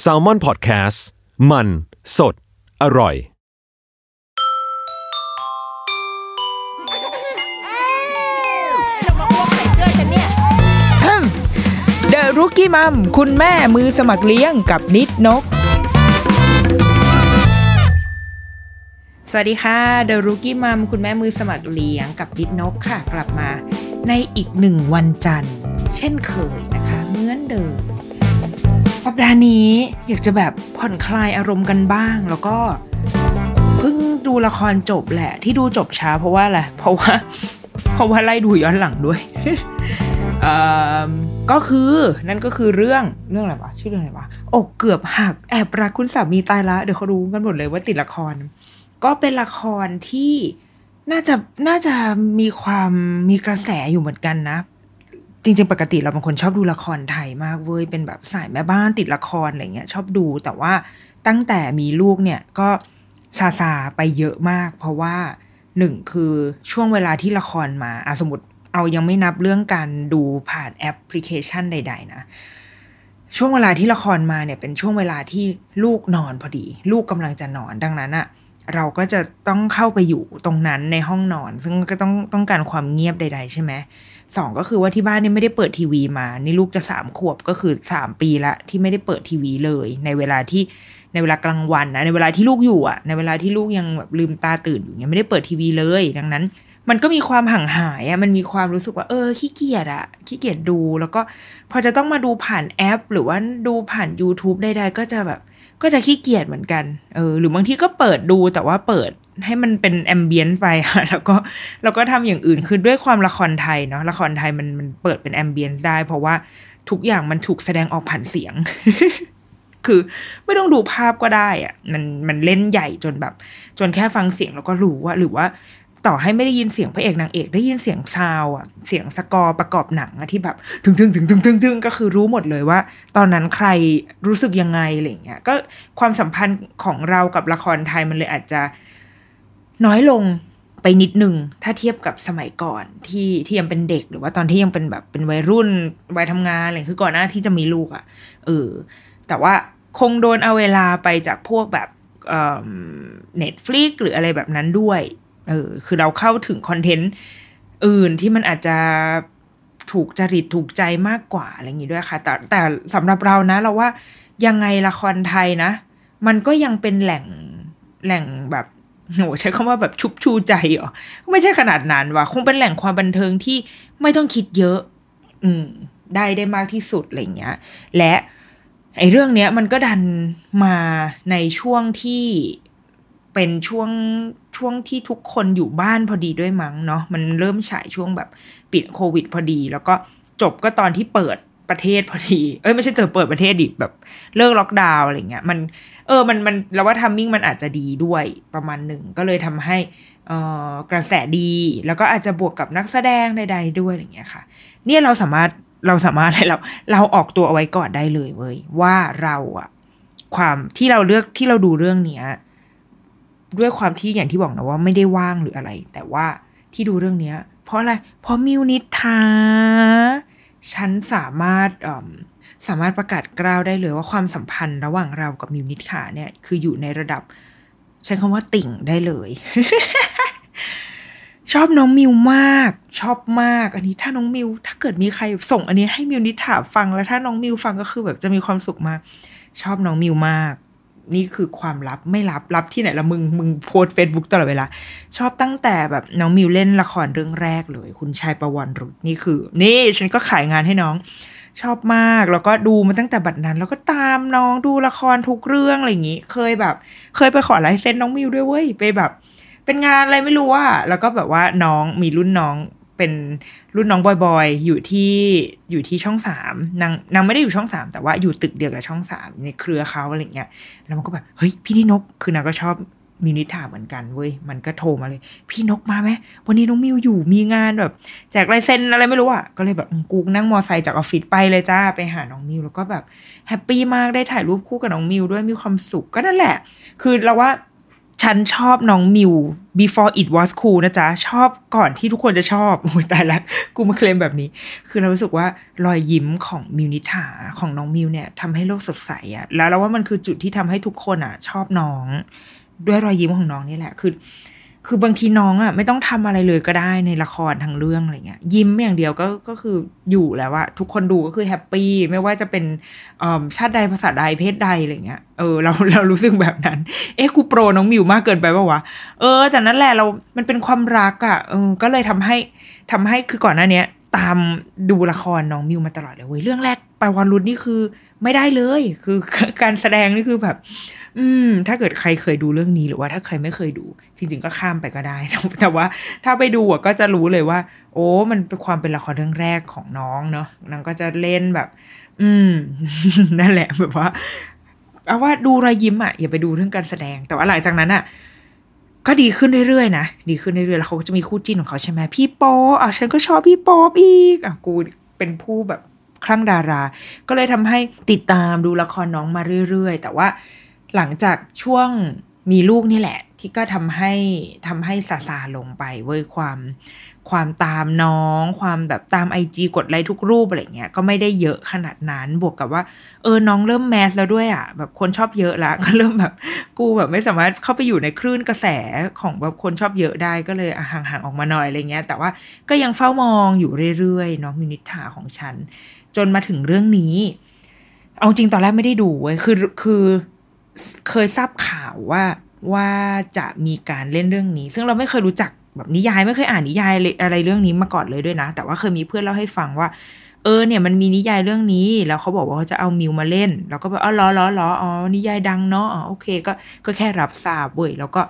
แซลมอนพอดแคสต์มัน สด อร่อย เดอะรุกี้มัมคุณแม่มือสมัครเลี้ยงกับนิดนก สวัสดีค่ะเดอะรุกี้มัมคุณแม่มือสมัครเลี้ยงกับนิดนกค่ะ กลับมาในอีกหนึ่งวันจันทร์ เช่นเคยนะคะเหมือนเดิม สัปดาห์นี้อยากจะแบบผ่อนคลายอารมณ์กันบ้าง แล้วก็เพิ่งดูละครจบแหละ ที่ดูจบช้าเพราะว่าอะไรเพราะว่า เพราะว่าไล่ดูย้อนหลังด้วยอ่อก็คือนั่นก็คือเรื่องเรื่องอะไรวะชื่อเรื่องอะไรวะอกเกือบหักแอบรักคุณสามีตายละเดี๋ยวเขารู้กันหมดเลยว่าติดละคร ก็เป็นละครที่น่าจะน่าจะมีความมีกระแสอยู่เหมือนกันนะ จริง ๆ ปกติเราเป็นคนชอบดูละครไทยมากเว้ยเป็นแบบสายแม่บ้านติดละครอะไรเงี้ยชอบดูแต่ว่าตั้งแต่มีลูกเนี่ยก็ซาซาไปเยอะมาก เพราะว่าหนึ่งคือช่วงเวลาที่ละครมาอะสมมติเอายังไม่นับเรื่องการดูผ่านแอปพลิเคชันใด ๆ นะ ช่วงเวลาที่ละครมาเนี่ยเป็นช่วงเวลาที่ลูกนอนพอดี ลูกกำลังจะนอนดังนั้นอะ เราก็จะต้องเข้าไปอยู่ตรงนั้นในห้องนอน ซึ่งก็ต้องต้องการความเงียบใด ๆ ใช่ไหมสองก็คือว่าที่บ้านเนี่ยไม่ได้เปิดทีวีมา นี่ลูกจะสามขวบก็คือสามปีละที่ไม่ได้เปิดทีวีเลย ในเวลาที่ในเวลากลางวันนะในเวลาที่ลูกอยู่อะในเวลาที่ลูกยังแบบลืมตาตื่นอยู่เนี่ยไม่ได้เปิดทีวีเลย ดังนั้น มันก็มีความห่างหายอะมันมีความรู้สึกว่าเออขี้เกียจอะขี้เกียจดูแล้วก็พอจะต้องมาดูผ่านแอป หรือว่าดูผ่าน YouTube ใดๆก็จะแบบ ก็จะขี้เกียจเหมือนกัน เออ หรือบางทีก็เปิดดูแต่ว่าเปิดให้มันเป็นแอมเบียนไปค่ะแล้วก็แล้วก็ทำอย่างอื่นคือด้วยความละครไทยเนาะละครไทยมันมันเปิดเป็นแอมเบียนได้ เพราะว่าทุกอย่างมันถูกแสดงออกผ่านเสียง คือไม่ต้องดูภาพก็ได้อะมันมันเล่นใหญ่จนแบบ จนแค่ฟังเสียงแล้วก็รู้ว่า หรือว่า ต่อให้ไม่ได้ยินเสียงพระเอกนางเอก ได้ยินเสียงซาวอะเสียงสกอร์ประกอบหนังอะที่แบบถึงถึงถึงถึงถึงถึงก็คือรู้หมดเลยว่า ตอนนั้นใครรู้สึกยังไงอะไรอย่างเงี้ยก็ความสัมพันธ์ของเรากับละครไทยมันเลยอาจจะน้อยลงไปนิดหนึ่งถ้าเทียบกับสมัยก่อนที่ที่ยังเป็นเด็กหรือว่าตอนที่ยังเป็นแบบเป็นวัยรุ่นวัยทำงานอะไรคือก่อนหน้าที่จะมีลูกอะ่ะเออแต่ว่าคงโดนเอาเวลาไปจากพวกแบบเน็ตฟลิกหรืออะไรแบบนั้นด้วย เออคือเราเข้าถึงคอนเทนต์อื่นที่มันอาจจะถูกจริตถูกใจมากกว่าอะไรอย่างนี้ด้วยค่ะ แต่แต่สำหรับเรานะ เราว่ายังไงละครไทยนะ มันก็ยังเป็นแหล่งแหล่งแบบโหใช้คำว่าแบบชุบชูใจเหรอไม่ใช่ขนาดนั้นว่ะคงเป็นแหล่งความบันเทิงที่ไม่ต้องคิดเยอะ อืม ได้ได้มากที่สุดอะไรเงี้ย และไอ้เรื่องเนี้ยมันก็ดันมาในช่วงที่เป็นช่วง ช่วงที่ทุกคนอยู่บ้านพอดีด้วยมั้งเนาะมันเริ่มฉายช่วงแบบปิดโควิดพอดี แล้วก็จบก็ตอนที่เปิดประเทศพอดี เอ้ยไม่ใช่เธอเปิดประเทศดิแบบเลิกล็อกดาวน์อะไรเงี้ยมันเออมันมันแล้วว่าทัมมิ่งมันอาจจะดีด้วยประมาณหนึ่งก็เลยทำให้เอ่อกระแสดี แล้วก็อาจจะบวกกับนักแสดงใดๆด้วยอะไรเงี้ยค่ะ เนี่ยเราสามารถเราสามารถอะไรเราเราออกตัวเอาไว้ก่อนได้เลยเว้ยว่าเราอะความที่เราเลือกที่เราดูเรื่องเนี้ย ด้วยความที่อย่างที่บอกนะว่าไม่ได้ว่างหรืออะไร แต่ว่าที่ดูเรื่องเนี้ย เพราะอะไร เพราะมิวนิทาฉันสามารถสามารถประกาศกล้าวได้เลยว่าความสัมพันธ์ระหว่างเรากับมิวนิทาเนี่ย คืออยู่ในระดับ ใช้คำว่าติ่งได้เลย ชอบน้องมิวมาก ชอบมาก อันนี้ถ้าน้องมิว ถ้าเกิดมีใครส่งอันนี้ให้มิวนิถาฟังแล้วถ้าน้องมิวฟังก็คือแบบจะมีความสุขมาก ชอบน้องมิวมาก นี่คือความลับไม่ลับลับที่ไหนละมึงมึงโพสเฟซบุ๊กตลอดเวลา ชอบตั้งแต่แบบน้องมิวเล่นละครเรื่องแรกเลย คุณชายประวันรุษนี่คือ นี่ฉันก็ขายงานให้น้อง ชอบมากแล้วก็ดูมาตั้งแต่บัดนั้น แล้วก็ตามน้องดูละครทุกเรื่องอะไรอย่างนี้ เคยแบบ เคยไปขอลายเซ็นน้องมิวด้วยเว้ยไปแบบ เป็นงานอะไรไม่รู้ว่าแล้วก็แบบว่าน้องมีรุ่นน้อง เป็นรุ่นน้องบอยๆ อยู่ที่อยู่ที่ช่องสามนางนางไม่ได้อยู่ช่องสามแต่ว่าอยู่ตึกเดียวกับช่องสามในเครือเขาอะไรเงี้ยแล้วมันก็แบบเฮ้ยพี่นินกคือนางก็ชอบมินิถาเหมือนกันเว้ยมันก็โทรมาเลย พี่นกมาไหมวันนี้น้องมิวอยู่มีงานแบบแจกลายเซ็นอะไรไม่รู้อะก็เลยแบบกูนั่งมอไซค์จากออฟฟิศไปเลยจ้าไปหาน้องมิวแล้วก็แบบแฮปปี้มากได้ถ่ายรูปคู่กับน้องมิวด้วยมีความสุขก็นั่นแหละ คือเราว่า ฉันชอบน้องมิว before it was cool นะจ๊ะ ชอบก่อนที่ทุกคนจะชอบโอ้ยตายละกูมาเคลมแบบนี้ คือเรารู้สึกว่ารอยยิ้มของมิวนิถาของน้องมิวเนี่ยทำให้โลกสดใสอะแล้วเราว่ามันคือจุดที่ทำให้ทุกคนอะชอบน้อง ด้วยรอยยิ้มของน้องนี่แหละคือ คือบางทีน้องอะไม่ต้องทำอะไรเลยก็ได้ในละครทั้งเรื่องอะไรเงี้ยยิ้มอย่างเดียวก็ก็คืออยู่แล้วว่าทุกคนดูก็คือแฮปปี้ไม่ว่าจะเป็นชาติใดภาษาใดเพศใดอะไรเงี้ยเออเราเรารู้สึกแบบนั้น เอ๊ะกูโปรน้องมิวมากเกินไปป่าวะเออแต่นั่นแหละเรามันเป็นความรักอะเออก็เลยทำให้ทำให้คือก่อนหน้านี้ตามดูละครน้องมิวมาตลอดเลยเว้ยเรื่องแรก ไปวันรุนนี่คือไม่ได้เลย คือการแสดงนี่คือแบบ อืม ถ้าเกิดใครเคยดูเรื่องนี้หรือว่าถ้าใครไม่เคยดู จริง ๆ ก็ข้ามไปก็ได้ แต่ว่า ถ้าไปดูก็จะรู้เลยว่า โอ้ มันเป็นความเป็นละครเรื่องแรกของน้องเนาะนางก็จะเล่นแบบ อืม นั่นแหละแบบว่าเอาว่าดูรอยยิ้มอะอย่าไปดูเรื่องการแสดง แต่ว่าหลังจากนั้นอะก็ดีขึ้นเรื่อยๆนะดีขึ้นเรื่อยๆแล้วเขาก็จะมีคู่จิ้นของเขาใช่ไหมพี่โป๊อะฉันก็ชอบพี่โป๊อีกอะกูเป็นผู้แบบ คลั่งดารา ก็เลยทำให้ติดตามดูละครน้องมาเรื่อยๆ แต่ว่าหลังจากช่วงมีลูกนี่แหละ ที่ก็ทำให้ทำให้ซาซาลงไปเว้ยความความตามน้อง ความแบบตามไอจีกดไลค์ทุกรูปอะไรเงี้ยก็ไม่ได้เยอะขนาดนั้นบวกกับว่า เออน้องเริ่มแมสแล้วด้วยอะ แบบคนชอบเยอะละก็เริ่มแบบกูแบบไม่สามารถเข้าไปอยู่ในคลื่นกระแสของแบบคนชอบเยอะได้ก็เลยห่างๆออกมาหน่อยอะไรเงี้ย แต่ว่าก็ยังเฝ้ามองอยู่เรื่อยๆน้องมินิทาของฉัน จนมาถึงเรื่องนี้ เอาจริงตอนแรกไม่ได้ดูเว้ยคือคือเคยทราบข่าวว่าว่าจะมีการเล่นเรื่องนี้ ซึ่งเราไม่เคยรู้จักแบบนิยายไม่เคยอ่านนิยายอะไรเรื่องนี้มาก่อนเลยด้วยนะ แต่ว่าเคยมีเพื่อนเล่าให้ฟังว่า เออเนี่ยมันมีนิยายเรื่องนี้ แล้วเขาบอกว่าเขาจะเอามิวมาเล่น แล้วก็แบบอ๋อล้อล้อล้ออ๋อนิยายดังเนาะอ๋อโอเคก็ก็แค่รับทราบเว้ยแล้วก็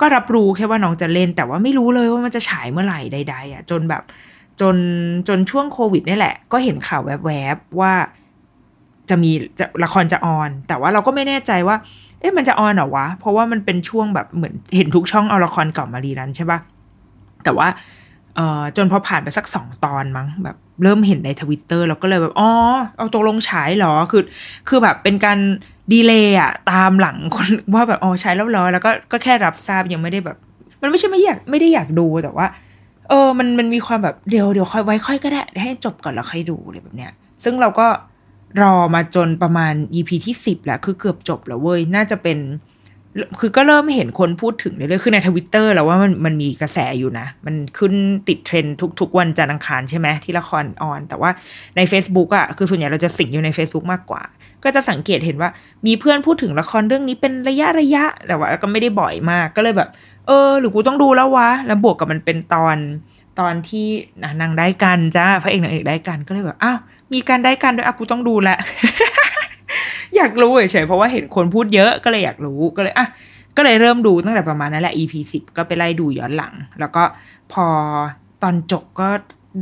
ก็รับรู้แค่ว่าน้องจะเล่น แต่ว่าไม่รู้เลยว่ามันจะฉายเมื่อไหร่ใด ๆอะจนแบบ จนจนช่วงโควิดนี่แหละ ก็เห็นข่าวแวบๆว่าจะมีจะละครจะออน แต่ว่าเราก็ไม่แน่ใจว่า เอ๊ะมันจะออนเหรอวะ เพราะว่ามันเป็นช่วงแบบเหมือนเห็นทุกช่องเอาละครเก่ามารีรันใช่ปะแต่ว่าเอ่อจนพอผ่านไปสักสองตอนมั้งแบบเริ่มเห็นในทวิตเตอร์เราก็เลยแบบอ๋อเอาตกลงฉายเหรอคือ คือแบบเป็นการดีเลย์อะตามหลังคนว่าแบบอ๋อใช้แล้วเหรอแล้วก็ก็แค่รับทราบยังไม่ได้แบบ มันไม่ใช่ไม่อยากไม่ได้อยากดูแต่ว่า เออมันมันมีความแบบเดี๋ยวเดี๋ยวค่อยไว้ค่อยก็ได้ ให้จบก่อนแล้วค่อยดูอะไรแบบเนี้ย ซึ่งเราก็รอมาจนประมาณ EP ที่สิบแหละคือเกือบจบแล้วเว้ย น่าจะเป็น คือก็เริ่มเห็นคนพูดถึงเรื่อยๆคือในทวิตเตอร์แล้วว่ามันมันมีกระแสอยู่นะ มันขึ้นติดเทรนทุก ๆ วันจันทร์อังคารใช่ไหมที่ละครออน แต่ว่าใน Facebook อะ่ะคือส่วนใหญ่เราจะสิงอยู่ใน Facebook มากกว่า ก็จะสังเกตเห็นว่ามีเพื่อนพูดถึงละครเรื่องนี้เป็นระยะระยะแต่ว่าก็ไม่ได้บ่อยมากก็เลยแบบ เออ หรือกูต้องดูแล้ววะ แล้วบวกกับมันเป็นตอนตอนที่นางได้กันจ้าพระเอกนางเอกได้กันก็เลยแบบอ้าวมีการได้กันด้วยอะกูต้องดูละ อยากรู้เฉยๆเพราะว่าเห็นคนพูดเยอะก็เลยอยากรู้ก็เลยอะก็เลยเริ่มดูตั้งแต่ประมาณนั้นแหละ EP สิบก็ไปไล่ดูย้อนหลัง แล้วก็พอตอนจบก็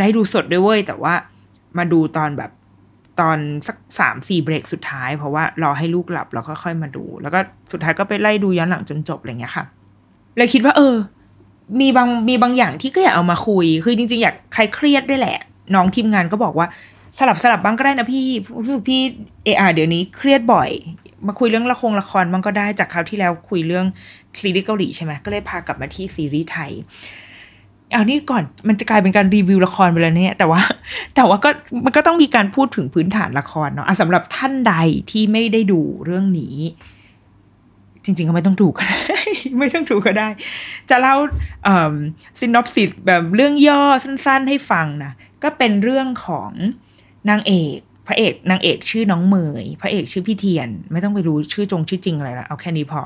ได้ดูสดด้วยเว้ย แต่ว่ามาดูตอนแบบตอนสักสามสี่เบรกสุดท้าย เพราะว่ารอให้ลูกหลับแล้วก็ค่อยมาดู แล้วก็สุดท้ายก็ไปไล่ดูย้อนหลังจนจบอะไรเงี้ยค่ะ เลยคิดว่า เออ มีบางมีบางอย่างที่ก็อยากเอามาคุย คือจริง ๆ อยากใครเครียดด้วยแหละ น้องทีมงานก็บอกว่าสลับสลับบ้างก็ได้นะพี่รู้สึกพี่เออเดี๋ยวนี้เครียดบ่อย มาคุยเรื่องละครละครบ้างก็ได้จากคราวที่แล้วคุยเรื่องซีรีส์เกาหลีใช่ไหมก็เลยพากลับมาที่ซีรีส์ไทยเอานี่ก่อนมันจะกลายเป็นการรีวิวละครไปแล้วเนี่ย แต่ว่า แต่ว่าก็มันก็ต้องมีการพูดถึงพื้นฐานละครเนาะสำหรับท่านใดที่ไม่ได้ดูเรื่องนี้ จริง ๆ ก็ไม่ต้องดูกก็ได้ ไม่ต้องดูก็ได้ จะเล่าซินอปซิสแบบเรื่องย่อสั้น ๆ ให้ฟังนะก็เป็นเรื่องของนางเอก พระเอกนางเอกชื่อน้องเมยพระเอกชื่อพี่เทียน ไม่ต้องไปรู้ชื่อจงชื่อจริงอะไรละเอาแค่นี้พอ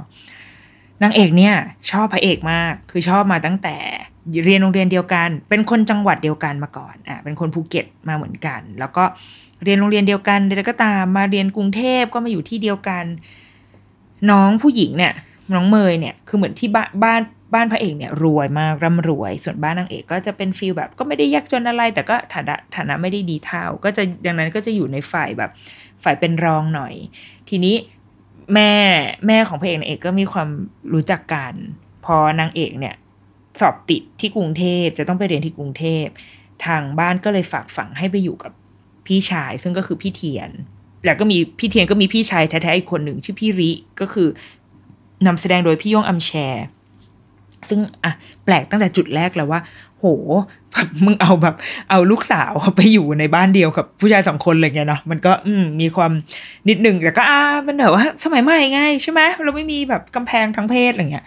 นางเอกเนี่ย ชอบพระเอกมาก คือชอบมาตั้งแต่เรียนโรงเรียนเดียวกัน เป็นคนจังหวัดเดียวกันมาก่อนอะเป็นคนภูเก็ตมาเหมือนกัน แล้วก็เรียนโรงเรียนเดียวกันแล้วก็ตามมาเรียนกรุงเทพก็มาอยู่ที่เดียวกัน น้องผู้หญิงเนี่ยน้องเมยเนี่ยคือเหมือนที่บ้านบ้านบ้านพระเอกเนี่ยรวยมากร่ำรวย ส่วนบ้านนางเอกก็จะเป็นฟีลแบบก็ไม่ได้ยากจนอะไร แต่ก็ฐานะฐานะไม่ได้ดีเท่า ก็จะดังนั้นก็จะอยู่ในฝ่ายแบบฝ่ายเป็นรองหน่อย ทีนี้แม่แม่ของพระเอกนางเอกก็มีความรู้จักกัน พอนางเอกเนี่ยสอบติดที่กรุงเทพจะต้องไปเรียนที่กรุงเทพทางบ้านก็เลยฝากฝังให้ไปอยู่กับพี่ชาย ซึ่งก็คือพี่เทียน แล้วก็มีพี่เทียนก็มีพี่ชายแท้ๆอีกคนหนึ่งชื่อพี่ริก็คือนำแสดงโดยพี่โยงอัมแชร์ ซึ่งอะแปลกตั้งแต่จุดแรกแล้วว่า โหแบบมึงเอาแบบ เอาลูกสาวไปอยู่ในบ้านเดียวกับผู้ชายสองคนอะไรเงี้ยเนาะมันก็อืมมีความนิดหนึ่งแต่ก็อ่ามันแบบว่า สมัยใหม่ไงใช่ไหมเราไม่มีแบบกำแพงทั้งเพศอะไรเงี้ย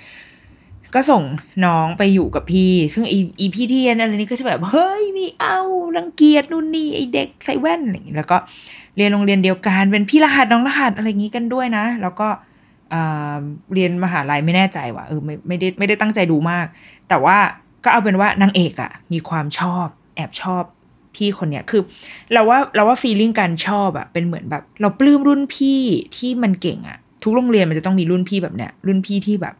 ก็ส่งน้องไปอยู่กับพี่ ซึ่งอีอีพี่เทียนอะไรนี้ก็จะแบบ เฮ้ยมีเอารังเกียจนู่นนี่ไอเด็กใส่แว่นอะไรอย่างงี้แล้วก็ เรียนโรงเรียนเดียวกัน เป็นพี่รหัสน้องรหัสอะไรอย่างงี้กันด้วยนะ แล้วก็เรียนมหาลัยไม่แน่ใจว่ะเออไม่ไม่ได้ไม่ได้ตั้งใจดูมาก แต่ว่าก็เอาเป็นว่านางเอกอะมีความชอบแอบชอบพี่คนเนี้ยคือ เราว่าเราว่าฟีลิ่งการชอบอะเป็นเหมือนแบบ เราปลื้มรุ่นพี่ที่มันเก่งอะทุกโรงเรียนมันจะต้องมีรุ่นพี่แบบเนี้ยรุ่นพี่ที่แบบ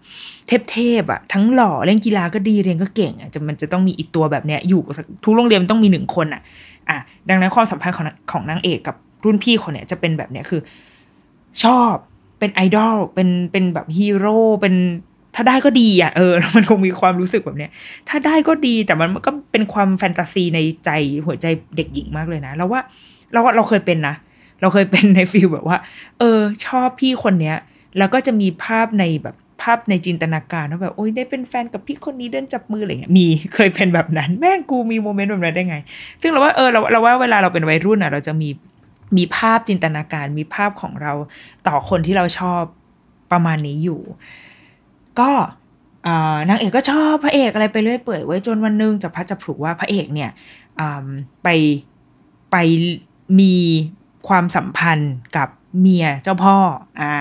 เทพๆอะทั้งหล่อเล่นกีฬาก็ดีเรียนก็เก่งอะจะมันจะต้องมีอีกตัวแบบเนี้ยอยู่ทุกโรงเรียนมันต้องมีหนึ่งคนอะอะดังนั้นความสัมพันธ์ของของนางเอกกับ รุ่นพี่คนเนี้ยจะเป็นแบบเนี้ยคือ ชอบเป็นไอดอลเป็นเป็นแบบฮีโร่เป็นถ้าได้ก็ดีอะเออมันคงมีความรู้สึกแบบเนี้ย ถ้าได้ก็ดีแต่มันก็เป็นความแฟนตาซีในใจหัวใจเด็กหญิงมากเลยนะเราว่าเราว่าเราเคยเป็นนะเราเคยเป็นใน feel แบบว่า เออ ชอบพี่คนเนี้ย แล้วก็จะมีภาพในแบบภาพในจินตนาการว่าแบบโอ๊ยได้เป็นแฟนกับพี่คนนี้เดินจับมืออะไรเงี้ยมีเคยเป็นแบบนั้น แม่งกูมีโมเมนต์แบบนั้นได้ไง ซึ่งเราว่าเออเราเราว่าเวลาเราเป็นวัยรุ่นอะ เราจะมี มีภาพจินตนาการมีภาพของเราต่อคนที่เราชอบประมาณนี้อยู่ ก็นางเอกก็ชอบพระเอกอะไรไปเรื่อยเปื่อยไว้จนวันหนึงจะพัดจะผูกว่าพระเอกเนี่ยไปไปมีความสัมพันธ์กับเมียเจ้าพ่ออ่า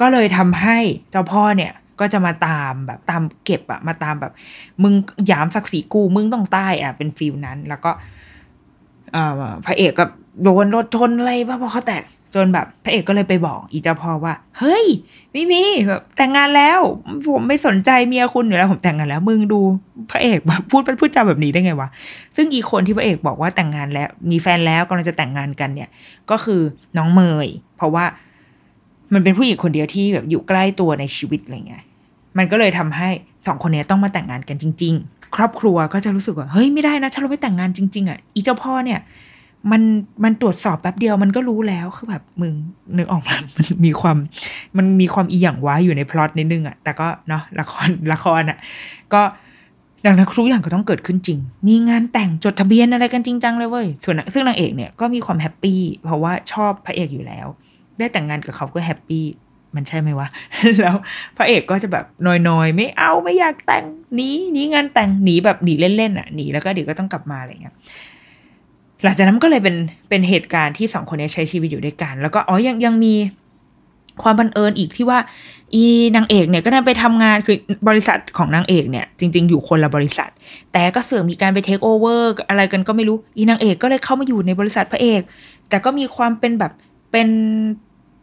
ก็เลยทำให้เจ้าพ่อเนี่ยก็จะมาตามแบบตามเก็บอะมาตามแบบ มึงยามศักดิ์ศรีกูมึงต้องตายอะเป็นฟิลนั้น แล้วก็พระเอกก็ โดนรถชนอะไรบ้าพอเขาแตกจนแบบพระเอกก็เลยไปบอก อีเจ้าพ่อว่า เฮ้ยไม่มีแบบแต่งงานแล้ว ผมไม่สนใจเมียคุณอยู่แล้วผมแต่งงานแล้ว มึงดูพระเอกแบบพูดพูดจาแบบนี้ได้ไงวะซึ่งอีคนที่พระเอกบอกว่าแต่งงานแล้ว มีแฟนแล้วกำลังจะแต่งงานกันเนี่ย ก็คือน้องเมย เพราะว่ามันเป็นผู้หญิงคนเดียวที่แบบอยู่ใกล้ตัวในชีวิตอะไรเงี้ยมันก็เลยทำให้สองคนนี้ต้องมาแต่งงานกันจริง ๆ ครอบครัวก็จะรู้สึกว่าเฮ้ยไม่ได้นะถ้าเราไม่แต่งงานจริง ๆอะอีเจ้าพ่อเนี่ย มันมันตรวจสอบแป๊บเดียวมันก็รู้แล้วคือแบบมึงนึกออกมามันมีความมันมีความอีหยังว้าอยู่ในพล็อตนิดนึงอะแต่ก็เนาะละครละครอะก็ดังนั้นทุกอย่างก็ต้องเกิดขึ้นจริง มีงานแต่งจดทะเบียนอะไรกันจริงจังเลยเว้ย ส่วนซึ่งนางเอกเนี่ยก็มีความ happy เพราะว่าชอบพระเอกอยู่แล้ว ได้แต่งงานกับเขาก็ happy มันใช่ไหมวะ แล้วพระเอกก็จะแบบนอยๆ ไม่เอาไม่อยากแต่งหนีหนีงานแต่งหนีแบบหนีเล่นๆอะหนีแล้วก็เดี๋ยวก็ต้องกลับมาอะไรเงี้ย หลังจากนั้นก็เลยเป็นเป็นเหตุการณ์ที่สองคนนี้ใช้ชีวิตอยู่ด้วยกัน แล้วก็อ๋อยังยังมีความบังเอิญอีกที่ว่า อีนางเอกเนี่ยก็ได้ไปทำงานคือบริษัทของนางเอกเนี่ย จริง ๆ อยู่คนละบริษัท แต่ก็เสื่อมมีการไปเทคโอเวอร์อะไรกันก็ไม่รู้อีนางเอกก็เลยเข้ามาอยู่ในบริษัทพระเอก แต่ก็มีความเป็นแบบเป็น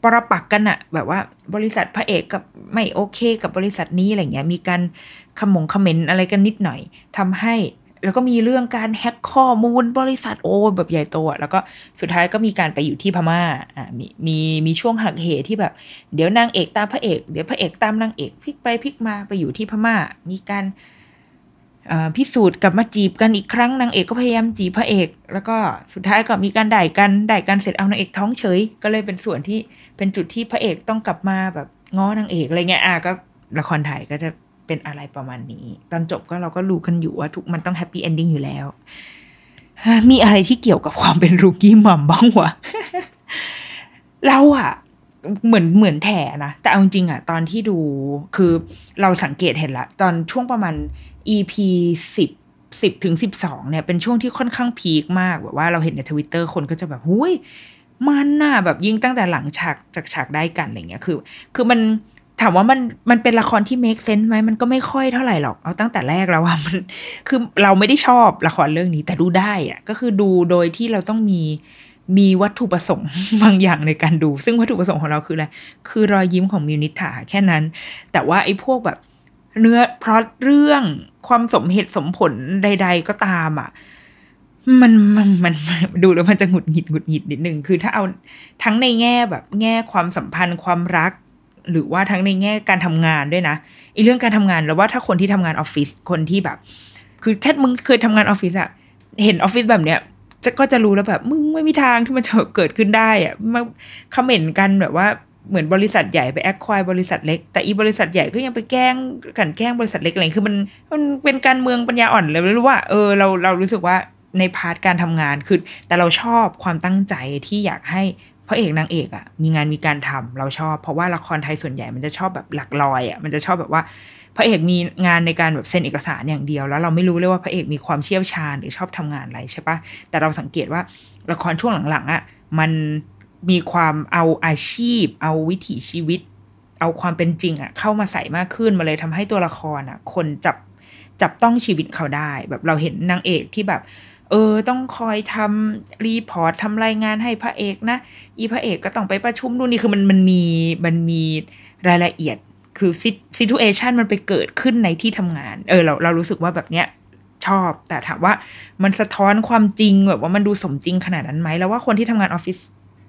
ปรปักกันอะแบบว่าบริษัทพระเอกกับไม่โอเค กับบริษัทนี้อะไรเงี้ยมีการขมงคอมเมนอะไรกันนิดหน่อยทำให้ แล้วก็มีเรื่องการแฮ็กข้อมูลบริษัทโอ้แบบใหญ่โตอะแล้วก็สุดท้ายก็มีการไปอยู่ที่พม่าอ่ามีมีมีช่วงหักเหที่แบบ เดี๋ยวนางเอกตามพระเอกเดี๋ยวพระเอกตามนางเอกพลิกไปพลิกมาไปอยู่ที่พม่า มีการพิสูจน์กลับมาจีบกันอีกครั้งนางเอกก็พยายามจีบพระเอก แล้วก็สุดท้ายก็มีการด่ายกันด่ายกันเสร็จเอานางเอกท้องเฉย ก็เลยเป็นส่วนที่เป็นจุดที่พระเอกต้องกลับมาแบบง้อนางเอกอะไรเงี้ยอะก็ละครไทยก็จะ เป็นอะไรประมาณนี้ ตอนจบก็เราก็รู้กันอยู่ว่าทุกมันต้อง happy ending อยู่แล้ว มีอะไรที่เกี่ยวกับความเป็น rookie mom บ้างวะเราอะเหมือนเหมือนแถนะแต่เอาจริงอะตอนที่ดูคือเราสังเกตเห็นละ ตอนช่วงประมาณ EP สิบสิบถึงสิบสองเนี่ยเป็นช่วงที่ค่อนข้างพีคมากแบบว่าเราเห็นในทวิตเตอร์คนก็จะแบบหุยมันน่ะแบบยิ่งตั้งแต่หลังฉากจากฉากได้กันอะไรเงี้ยคือ คือมัน ถามว่ามันมันเป็นละครที่ make sense ไหมมันก็ไม่ค่อยเท่าไหร่หรอกเอาตั้งแต่แรกแล้วว่ามันคือเราไม่ได้ชอบละครเรื่องนี้ แต่ดูได้อะก็คือดูโดยที่เราต้องมีมีวัตถุประสงค์บางอย่างในการดู ซึ่งวัตถุประสงค์ของเราคืออะไรคือรอยยิ้มของมิวนิถาแค่นั้น แต่ว่าไอ้พวกแบบเนื้อเพราะเรื่องความสมเหตุสมผลใด ๆ ก็ตามอะมันมันมันดูแล้วมันจะหงุดหงิดหงุดหงิดนิดนึงคือถ้าเอาทั้งในแง่แบบ แง่ความสัมพันธ์ความรัก หรือว่าทั้งในแง่การทำงานด้วยนะอีเรื่องการทำงานแล้วว่าถ้าคนที่ทำงานออฟฟิศคนที่แบบ คือแค่มึงเคยทำงานออฟฟิศอะเห็นออฟฟิศแบบเนี้ยจะก็จะรู้แล้วแบบมึงไม่มีทางที่มันจะเกิดขึ้นได้อะมา comment กันแบบว่าเหมือนบริษัทใหญ่ไป acquire บริษัทเล็ก แต่อีบริษัทใหญ่ก็ยังไปแกล้งกันแกล้งบริษัทเล็กอะไรคือมันมันเป็นการเมืองปัญญาอ่อนเลยรู้ว่าเออเราเรารู้สึกว่าใน part การทำงานคือแต่เราชอบความตั้งใจที่อยากให้ พระเอกนางเอกอะ่ะมีงานมีการทำเราชอบ เพราะว่าละครไทยส่วนใหญ่มันจะชอบแบบหลักลอยอะ่ะมันจะชอบแบบว่า พระเอกมีงานในการแบบเซ็นเอกสารอย่างเดียว แล้วเราไม่รู้เลยว่าพระเอกมีความเชี่ยวชาญหรือชอบทำงานอะไรใช่ปะแต่เราสังเกตว่าละครช่วงหลังๆอะ่ะมันมีความเอาอาชีพ เอาวิถีชีวิต เอาความเป็นจริงอะ่ะเข้ามาใส่มากขึ้นมาเลยทำให้ตัวละครอะ่ะ คนจับจับต้องชีวิตเขาได้ แบบเราเห็นนางเอกที่แบบ เออ ต้องคอยทำ report ทำรายงานให้พระเอกนะ อีพระเอกก็ต้องไปประชุมดูนี่คือมันมันมีมันมีรายละเอียดคือซิทูเอชันมันไปเกิดขึ้นในที่ทำงาน เออเราเรารู้สึกว่าแบบเนี้ยชอบ แต่ถามว่ามันสะท้อนความจริงแบบว่ามันดูสมจริงขนาดนั้นไหมแล้วว่าคนที่ทำงานออฟฟิศ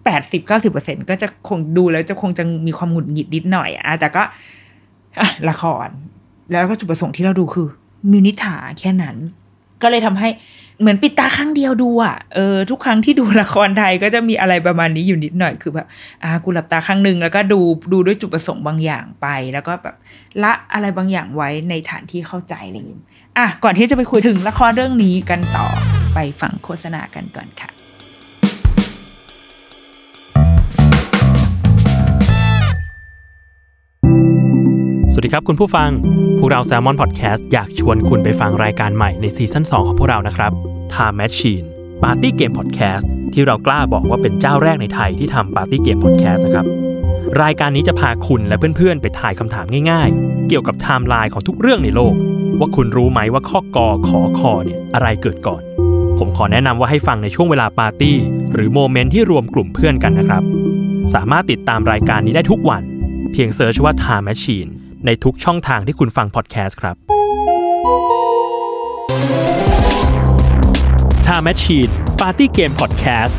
แปดสิบเก้าสิบเปอร์เซ็นก็จะคงดูแล้วจะคงจะมีความหงุดหงิดนิดหน่อยอะแต่ก็ละคร แล้วก็จุดประสงค์ที่เราดูคือมิวนิถาแค่นั้น ก็เลยทำให้ เหมือนปิดตาข้างเดียวดูอะเออทุกครั้งที่ดูละครไทยก็จะมีอะไรประมาณนี้อยู่นิดหน่อยคือแบบอ่ากูหลับตาข้างหนึ่งแล้วก็ดูดูด้วยจุดประสงค์บางอย่างไป แล้วก็แบบละอะไรบางอย่างไว้ในฐานที่เข้าใจอะไรอย่างนี้อะก่อนที่จะไปคุยถึงละครเรื่องนี้กันต่อไปฟังโฆษณากันก่อนค่ะสวัสดีครับคุณผู้ฟัง พวกเรา Salmon Podcast อยากชวนคุณไปฟังรายการใหม่ในซีซั่น2ของพวกเรานะครับ Time Machine Party Game Podcast ที่เรากล้าบอกว่าเป็นเจ้าแรกในไทยที่ทำ Party Game Podcast นะครับ รายการนี้จะพาคุณและเพื่อนๆ ไปทายคำถามง่ายๆ เกี่ยวกับไทม์ไลน์ของทุกเรื่องในโลก ว่าคุณรู้ไหมว่าข้อกอขอคอเนี่ยอะไรเกิดก่อน ผมขอแนะนำว่าให้ฟังในช่วงเวลาปาร์ตี้ หรือ moment ที่รวมกลุ่มเพื่อนกันนะครับ สามารถติดตามรายการนี้ได้ทุกวัน เพียง search ว่า Time Machine ในทุกช่องทางที่คุณฟังพอดแคสต์ครับ Time Machine Party Game Podcast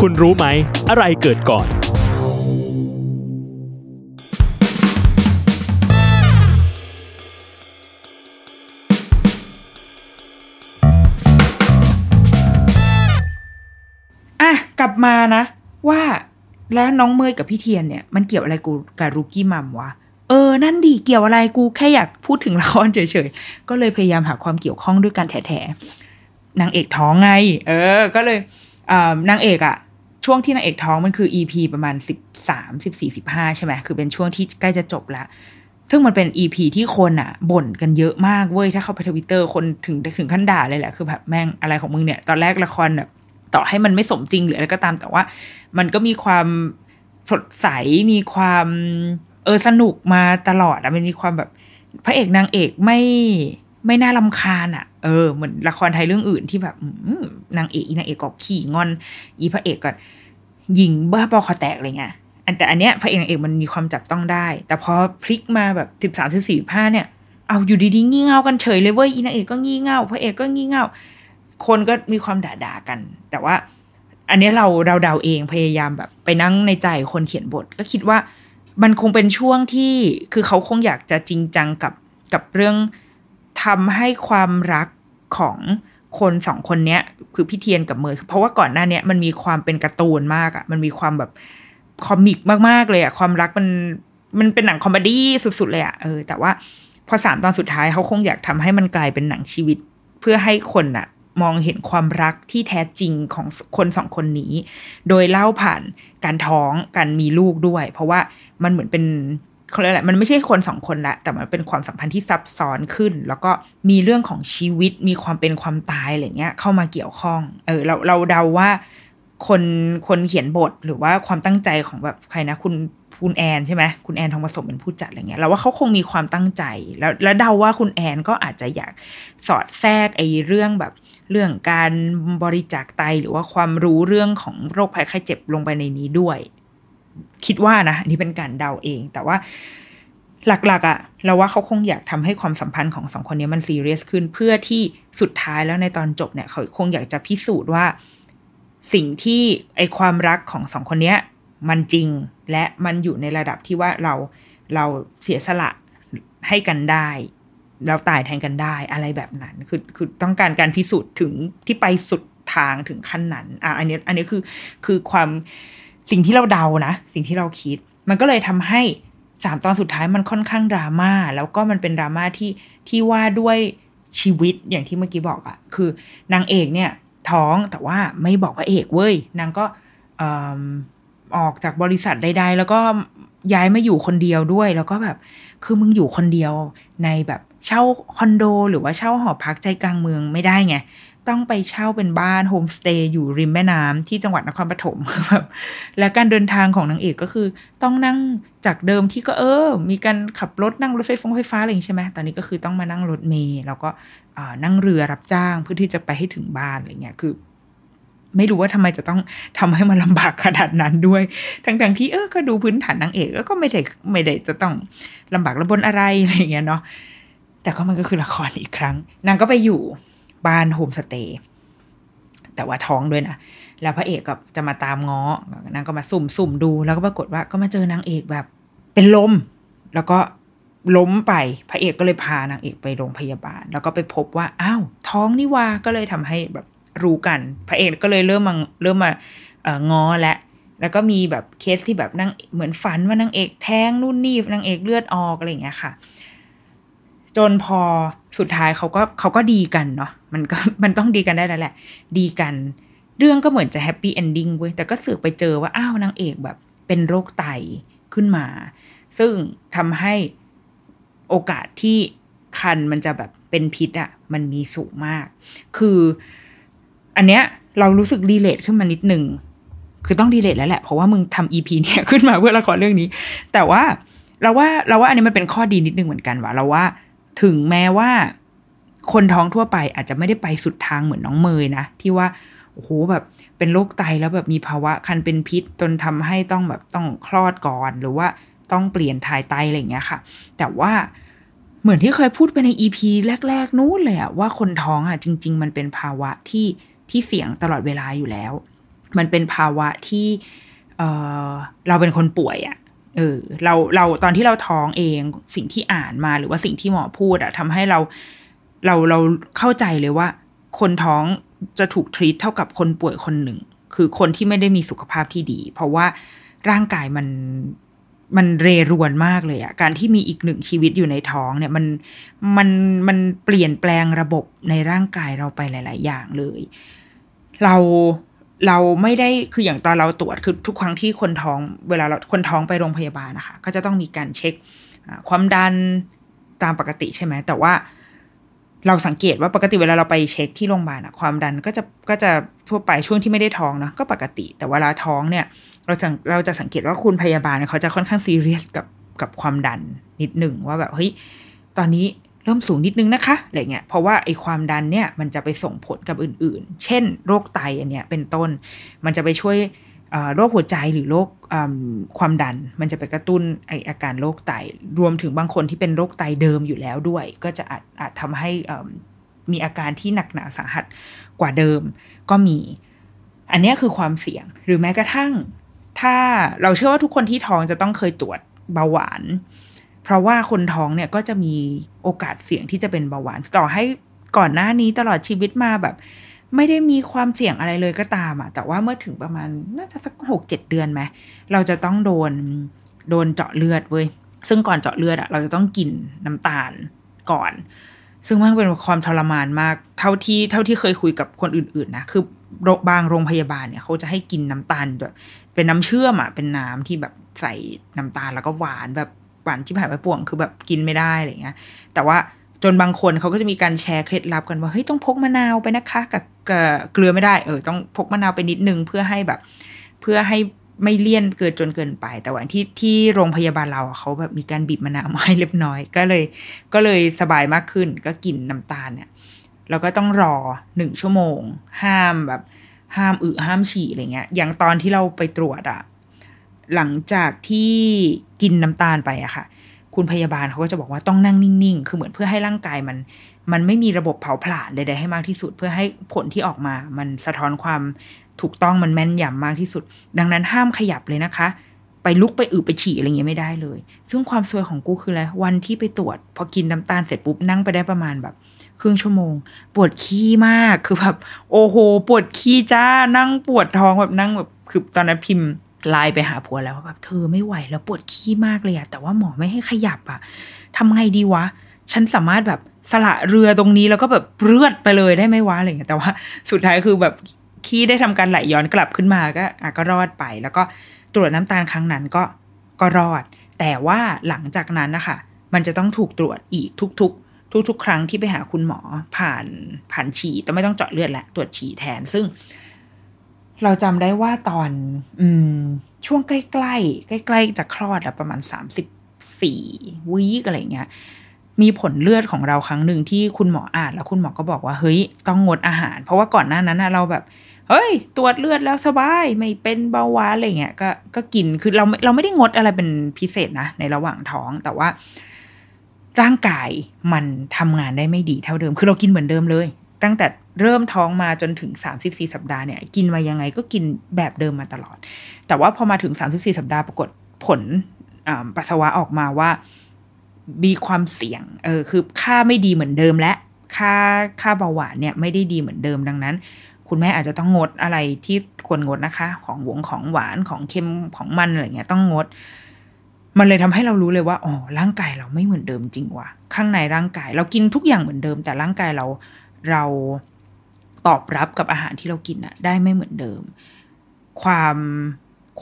คุณรู้ไหม อะไรเกิดก่อน อะ กลับมานะ ว่าแล้วน้องเมยกับพี่เทียนเนี่ย มันเกี่ยวอะไรกูกับรูกี้มัมวะเออ นั่นดี เกี่ยวอะไร กูแค่อยากพูดถึงละครเฉยๆ ก็เลยพยายามหาความเกี่ยวข้องด้วยการแถๆ นางเอกท้องไง เออ ก็เลยนางเอกอะช่วงที่นางเอกท้องมันคือ EP ประมาณสิบสามสิบสี่สิบห้าใช่ไหมคือเป็นช่วงที่ใกล้จะจบล้วซึ่งมันเป็น EP ที่คนอะบ่นกันเยอะมากเว้ย ถ้าเข้าไปทวิตเตอร์คนถึงถึงขั้นด่าเลยแหละ คือแบบแม่งอะไรของมึงเนี่ย ตอนแรกละครแบบต่อให้มันไม่สมจริงหรืออะไรก็ตาม แต่ว่ามันก็มีความสดใส มีความเออสนุกมาตลอดอะมันมีความแบบพระเอกนางเอกไม่ ไม่น่าลำคาญอะเออเหมือนละครไทยเรื่องอื่นที่แบบนางเอกนางเอกก็ขี่งอน อีพระเอกก็ยิงบ้าบอคอแตกอะไรเงี้ยอันแต่อันเนี้ยพระเอกนางเอกมันมีความจับต้องได้ แต่พอพลิกมาแบบสิบสามสิบสี่ห้าเนี่ย เอาอยู่ดีๆ งี่เง่ากันเฉยเลยเว้ยอีนางเอกก็งี่เง่าพระเอกก็งี่เง่าคนก็มีความด่าๆกัน แต่ว่า อันเนี้ยเราเราเดาเองพยายามแบบ ไปนั่งในใจคนเขียนบท ก็คิดว่ามันคงเป็นช่วงที่คือเขาคงอยากจะจริงจังกับกับเรื่อง ทำให้ความรักของคนสองคนเนี้ย คือพี่เทียนกับเมย์เพราะว่าก่อนหน้าเนี้ยมันมีความเป็นการ์ตูนมากอะ่ะ มันมีความแบบ comic มากๆเลยอะ่ะความรักมันมันเป็นหนัง comedy สุดๆเลยอะ่ะเออแต่ว่าพอสามตอนสุดท้ายเขาคงอยากทำให้มันกลายเป็นหนังชีวิต เพื่อให้คนอะ มองเห็นความรักที่แท้จริงของคนสองคนนี้ โดยเล่าผ่านการท้องการมีลูกด้วย เพราะว่ามันเหมือนเป็น เขาเรียกอะไรมันไม่ใช่คนสองคนละแต่มันเป็นความสัมพันธ์ที่ซับซ้อนขึ้น แล้วก็มีเรื่องของชีวิตมีความเป็นความตายอะไรเงี้ย เข้ามาเกี่ยวข้องเออเราเราเดาว่าคนคนเขียนบทหรือว่าความตั้งใจของแบบใครนะ คุณคุณแอนใช่ไหมคุณแอนทองผสมเป็นผู้จัดอะไรเงี้ยเราว่าเขาคงมีความตั้งใจ แล้วแล้วเดาว่าคุณแอนก็อาจจะอยากสอดแทรกไอ้เรื่องแบบเรื่องการบริจาคไตหรือว่าความรู้เรื่องของโรคภัยไข้เจ็บลงไปในนี้ด้วย คิดว่านะอันนี้เป็นการเดาเอง แต่ว่าหลักๆอะ่ะ เราว่าเขาคงอยากทำให้ความสัมพันธ์ของสองคนนี้มันซีเรียสขึ้น เพื่อที่สุดท้ายแล้วในตอนจบเนี่ยเขาคงอยากจะพิสูจน์ว่า สิ่งที่ไอความรักของสองคนเนี้ย มันจริงและมันอยู่ในระดับที่ว่าเราเราเสียสละให้กันได้ เราตายแทนกันได้อะไรแบบนั้น คือคือต้องการการพิสูจน์ถึงที่ไปสุดทางถึงขั้นนั้นอะอันนี้อันนี้คือคือความ สิ่งที่เราเดานะ สิ่งที่เราคิด มันก็เลยทำให้สามตอนสุดท้ายมันค่อนข้างดราม่าแล้วก็มันเป็นดราม่าที่ที่ว่าด้วยชีวิตอย่างที่เมื่อกี้บอกอะคือนางเอกเนี่ย ท้องแต่ว่าไม่บอกพระเอกเว้ยนางก็ออกจากบริษัทใด ๆ แล้วก็ย้ายมาอยู่คนเดียวด้วย แล้วก็แบบคือมึงอยู่คนเดียวในแบบ เช่าคอนโดหรือว่าเช่าหอพักใจกลางเมืองไม่ได้ไง ต้องไปเช่าเป็นบ้านโฮมสเตย์อยู่ริมแม่น้ำที่จังหวัดนครปฐมแบบและการเดินทางของนางเอกก็คือ ต้องนั่งจากเดิมที่ก็เออ มีการขับรถนั่งรถไฟฟ้าไฟฟ้าอะไรอย่างใช่ไหมตอนนี้ก็คือต้องมานั่งรถเมล์แล้วก็นั่งเรือรับจ้างเพื่อที่จะไปให้ถึงบ้านอะไรเงี้ยคือไม่รู้ว่าทำไมจะต้องทำให้มันลำบากขนาดนั้นด้วย ทั้งๆที่เออ ก็ดูพื้นฐานนางเอกแล้วก็ไม่ได้ไม่ได้จะต้องลำบากระบนอะไรอะไรเงี้ยเนาะ แต่ก็มันก็คือละครอีกครั้ง นางก็ไปอยู่บ้านโฮมสเตย์แต่ว่าท้องด้วยนะ แล้วพระเอกก็จะมาตามง้อนางก็มาสุ่มสุ่มดู แล้วก็ปรากฏว่าก็มาเจอนางเอกแบบ เป็นลม แล้วก็ล้มไป พระเอกก็เลยพานางเอกไปโรงพยาบาล แล้วก็ไปพบว่า อ้าว ท้องนี่ว่า ก็เลยทำให้แบบรู้กัน พระเอกก็เลยเริ่มมาเริ่มมาเออง้อและ แล้วก็มีแบบเคสที่แบบนางเหมือนฝันว่านางเอกแท้งนู่นนี่นางเอกเลือดออกอะไรอย่างเงี้ยค่ะ จนพอสุดท้ายเขาก็เขาก็ดีกันเนาะมันก็มันต้องดีกันได้แล้วแหละ ดีกัน เรื่องก็เหมือนจะ happy ending เว้ยแต่ก็สืบไปเจอว่าอ้าวนางเอกแบบ เป็นโรคไตขึ้นมา ซึ่งทำให้โอกาสที่คันมันจะแบบเป็นพิษอะ่ะ มันมีสูงมาก คือ อันเนี้ยเรารู้สึกรีเลทขึ้นมานิดหนึ่งคือต้องรีเลทแล้วแหละ เพราะว่ามึงทำอีพีเนี่ยขึ้นมาเพื่อละครเรื่องนี้ แต่ว่าเราว่าเราว่าอันนี้มันเป็นข้อดีนิดนึงเหมือนกันว่าเราว่า ถึงแม้ว่า คนท้องทั่วไปอาจจะไม่ได้ไปสุดทางเหมือนน้องเมยนะ ที่ว่าโอ้โหแบบเป็นโรคไตแล้วแบบมีภาวะคันเป็นพิษจนทำให้ต้องแบบต้องคลอดก่อน หรือว่าต้องเปลี่ยนถ่ายไตอะไรอย่างเงี้ยค่ะ แต่ว่าเหมือนที่เคยพูดไปในอีพีแรก ๆ นู้นเลยอะว่าคนท้องอะจริง ๆ มันเป็นภาวะที่ที่เสี่ยงตลอดเวลาอยู่แล้ว มันเป็นภาวะที่เเราเป็นคนป่วยอะ เออเราเราตอนที่เราท้องเองสิ่งที่อ่านมาหรือว่าสิ่งที่หมอพูดอะทำให้เราเราเราเข้าใจเลยว่า คนท้องจะถูกทรีตเท่ากับคนป่วยคนหนึ่ง คือคนที่ไม่ได้มีสุขภาพที่ดี เพราะว่าร่างกายมันมันเรรวนมากเลยอะการที่มีอีกหนึ่งชีวิตอยู่ในท้องเนี่ยมันมันมันเปลี่ยนแปลงระบบในร่างกายเราไปหลาย ๆ อย่างเลย เรา เราไม่ได้คืออย่างตอนเราตรวจคือทุกครั้งที่คนท้อง เวลาเราคนท้องไปโรงพยาบาลนะคะ ก็จะต้องมีการเช็คความดันตามปกติใช่ไหมแต่ว่าเราสังเกตว่าปกติเวลาเราไปเช็คที่โรงพยาบาลอะความดันก็จะก็จะทั่วไปช่วงที่ไม่ได้ท้องเนาะก็ปกติ แต่เวลาท้องเนี่ย เราจะเราจะสังเกตว่าคุณพยาบาลเขาจะค่อนข้างซีเรียสกับกับความดันนิดหนึ่งว่าแบบเฮ้ยตอนนี้ เริ่มสูงนิดนึงนะคะอะไรเงี้ยเพราะว่าไอ้ความดันเนี่ยมันจะไปส่งผลกับอื่นๆ เช่น โรคไตอันเนี้ยเป็นต้น มันจะไปช่วยโรคหัวใจหรือโรคความดัน มันจะไปกระตุ้นไออาการโรคไต รวมถึงบางคนที่เป็นโรคไตเดิมอยู่แล้วด้วย ก็จะอาจอาจทำให้มีอาการที่หนักหนาสาหัสกว่าเดิมก็มี อันนี้คือความเสี่ยงหรือแม้กระทั่ง ถ้าเราเชื่อว่าทุกคนที่ท้องจะต้องเคยตรวจเบาหวาน เพราะว่าคนท้องเนี่ยก็จะมีโอกาสเสี่ยงที่จะเป็นเบาหวาน ต่อให้ก่อนหน้านี้ตลอดชีวิตมาแบบ ไม่ได้มีความเสี่ยงอะไรเลยก็ตามอะแต่ว่าเมื่อถึงประมาณน่าจะสักหกเจ็ดเดือนไหมเราจะต้องโดนโดนเจาะเลือดเว้ยซึ่งก่อนเจาะเลือดอะเราจะต้องกินน้ำตาลก่อน ซึ่งมันเป็นความทรมานมาก เท่าที่เท่าที่เคยคุยกับคนอื่นๆนะคือบางโรงพยาบาลเนี่ยเขาจะให้กินน้ำตาลแบบเป็นน้ำเชื่อมอะเป็นน้ำที่แบบใส่น้ำตาลแล้วก็หวานแบบ วานที่ผ่านไปป่วงคือแบบกินไม่ได้อะไรเงี้ย แต่ว่าจนบางคนเขาก็จะมีการแชร์เคล็ดลับกันว่าเฮ้ยต้องพกมะนาวไปนะคะกับเกลือไม่ได้เออต้องพกมะนาวไปนิดนึงเพื่อให้แบบ เพื่อให้ไม่เลี่ยนเกินจนเกินไป แต่ว่าที่ที่โรงพยาบาลเราเขาแบบมีการบีบมะนาวมาให้เรียบร้อย ก็เลย ก็เลยสบายมากขึ้น ก็กินน้ำตาลเนี่ยแล้วก็ต้องรอหนึ่งชั่วโมง ห้ามแบบ ห้ามอึห้ามฉี่อะไรเงี้ย อย่างตอนที่เราไปตรวจอะ หลังจากที่กินน้ำตาลไปอะค่ะ คุณพยาบาลเขาก็จะบอกว่าต้องนั่งนิ่งๆ คือเหมือนเพื่อให้ร่างกายมัน มันไม่มีระบบเผาผลาญใดๆให้มากที่สุด เพื่อให้ผลที่ออกมา มันสะท้อนความถูกต้องมันแม่นยำมากที่สุด ดังนั้นห้ามขยับเลยนะคะ ไปลุกไปอึไปฉี่อะไรเงี้ยไม่ได้เลย ซึ่งความซวยของกูคืออะไรวันที่ไปตรวจ พอกินน้ำตาลเสร็จปุ๊บนั่งไปได้ประมาณแบบครึ่งชั่วโมง ปวดขี้มากคือแบบ โอ้โห ปวดขี้จ้านั่งปวดท้องแบบนั่งแบบคือตอนนั้นพิมพ์ ไลน์ไปหาผัวแล้วว่าแบบเธอไม่ไหวแล้วปวดขี้มากเลยอะแต่ว่าหมอไม่ให้ขยับอะทำไงดีวะ ฉันสามารถแบบสละเรือตรงนี้แล้วก็แบบเลือดไปเลยได้ไหมวะอะไรอย่างเงี้ยแต่ว่าสุดท้ายคือแบบขี้ได้ทำการไหลย้อนกลับขึ้นมาก็อะก็รอดไป แล้วก็ตรวจน้ำตาลครั้งนั้นก็ก็รอด แต่ว่าหลังจากนั้นนะคะมันจะต้องถูกตรวจอีกทุก ๆทุกๆ ครั้งที่ไปหาคุณหมอผ่านผ่านฉี่แต่ไม่ต้องเจาะเลือดแหละตรวจฉี่แทน ซึ่ง เราจำได้ว่าตอนอืมช่วงใกล้ๆใกล้ๆจะคลอดอะประมาณสามสิบสี่วีกอะไรเงี้ยมีผลเลือดของเราครั้งหนึ่งที่คุณหมออ่านแล้วคุณหมอก็บอกว่าเฮ้ยต้องงดอาหาร เพราะว่าก่อนหน้านั้นเราแบบ เฮ้ย ตรวจเลือดแล้วสบาย ไม่เป็นเบาหวานอะไรเงี้ยก็ก็กินคือเราเราไม่ได้งดอะไรเป็นพิเศษนะในระหว่างท้องแต่ว่า ร่างกายมันทำงานได้ไม่ดีเท่าเดิม คือเรากินเหมือนเดิมเลย ตั้งแต่ เริ่มท้องมาจนถึง 34 สัปดาห์เนี่ยกินมายังไงก็กินแบบเดิมมาตลอด แต่ว่าพอมาถึง 34 สัปดาห์ปรากฏผลปัสสาวะออกมาว่ามีความเสี่ยงเออคือค่าไม่ดีเหมือนเดิมและค่าค่าเบาหวานเนี่ยไม่ได้ดีเหมือนเดิมดังนั้น คุณแม่อาจจะต้องงดอะไรที่ควรงดนะคะ ของหวงของหวานของเค็มของมันอะไรเงี้ยต้องงด มันเลยทำให้เรารู้เลยว่าอ๋อร่างกายเราไม่เหมือนเดิมจริงว่ะข้างในร่างกาย เรากินทุกอย่างเหมือนเดิม แต่ร่างกายเราเรา ตอบรับกับอาหารที่เรากินอะได้ไม่เหมือนเดิม ความ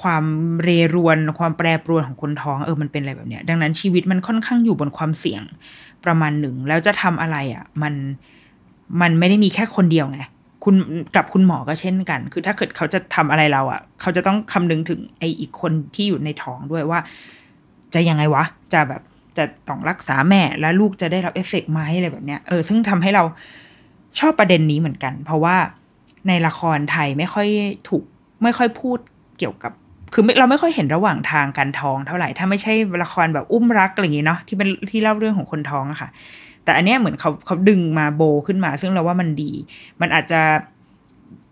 ความเรรวนความแปรปรวนของคนท้องเออมันเป็นอะไรแบบเนี้ย ดังนั้นชีวิตมันค่อนข้างอยู่บนความเสี่ยงประมาณหนึ่ง แล้วจะทำอะไรอะ่ะ มันมันไม่ได้มีแค่คนเดียวไงคุณกับคุณหมอก็เช่นกัน คือถ้าเกิดเขาจะทำอะไรเราอะ่ะ เขาจะต้องคำนึงถึงไออีกคนที่อยู่ในท้องด้วยว่า จะยังไงวะ จะแบบจะต้องรักษาแม่แล้วลูกจะได้รับเอฟเฟกต์ไหมอะไรแบบเนี้ยเออซึ่งทำให้เรา ชอบประเด็นนี้เหมือนกัน เพราะว่าในละครไทยไม่ค่อยถูกไม่ค่อยพูดเกี่ยวกับ คือเราไม่ค่อยเห็นระหว่างทางการท้องเท่าไหร่ ถ้าไม่ใช่ละครแบบอุ้มรักอะไรอย่างงี้เนาะที่เป็นที่เล่าเรื่องของคนท้องอะค่ะ แต่อันเนี้ยเหมือนเขาเขาดึงมาโบขึ้นมา ซึ่งเราว่ามันดี มันอาจจะ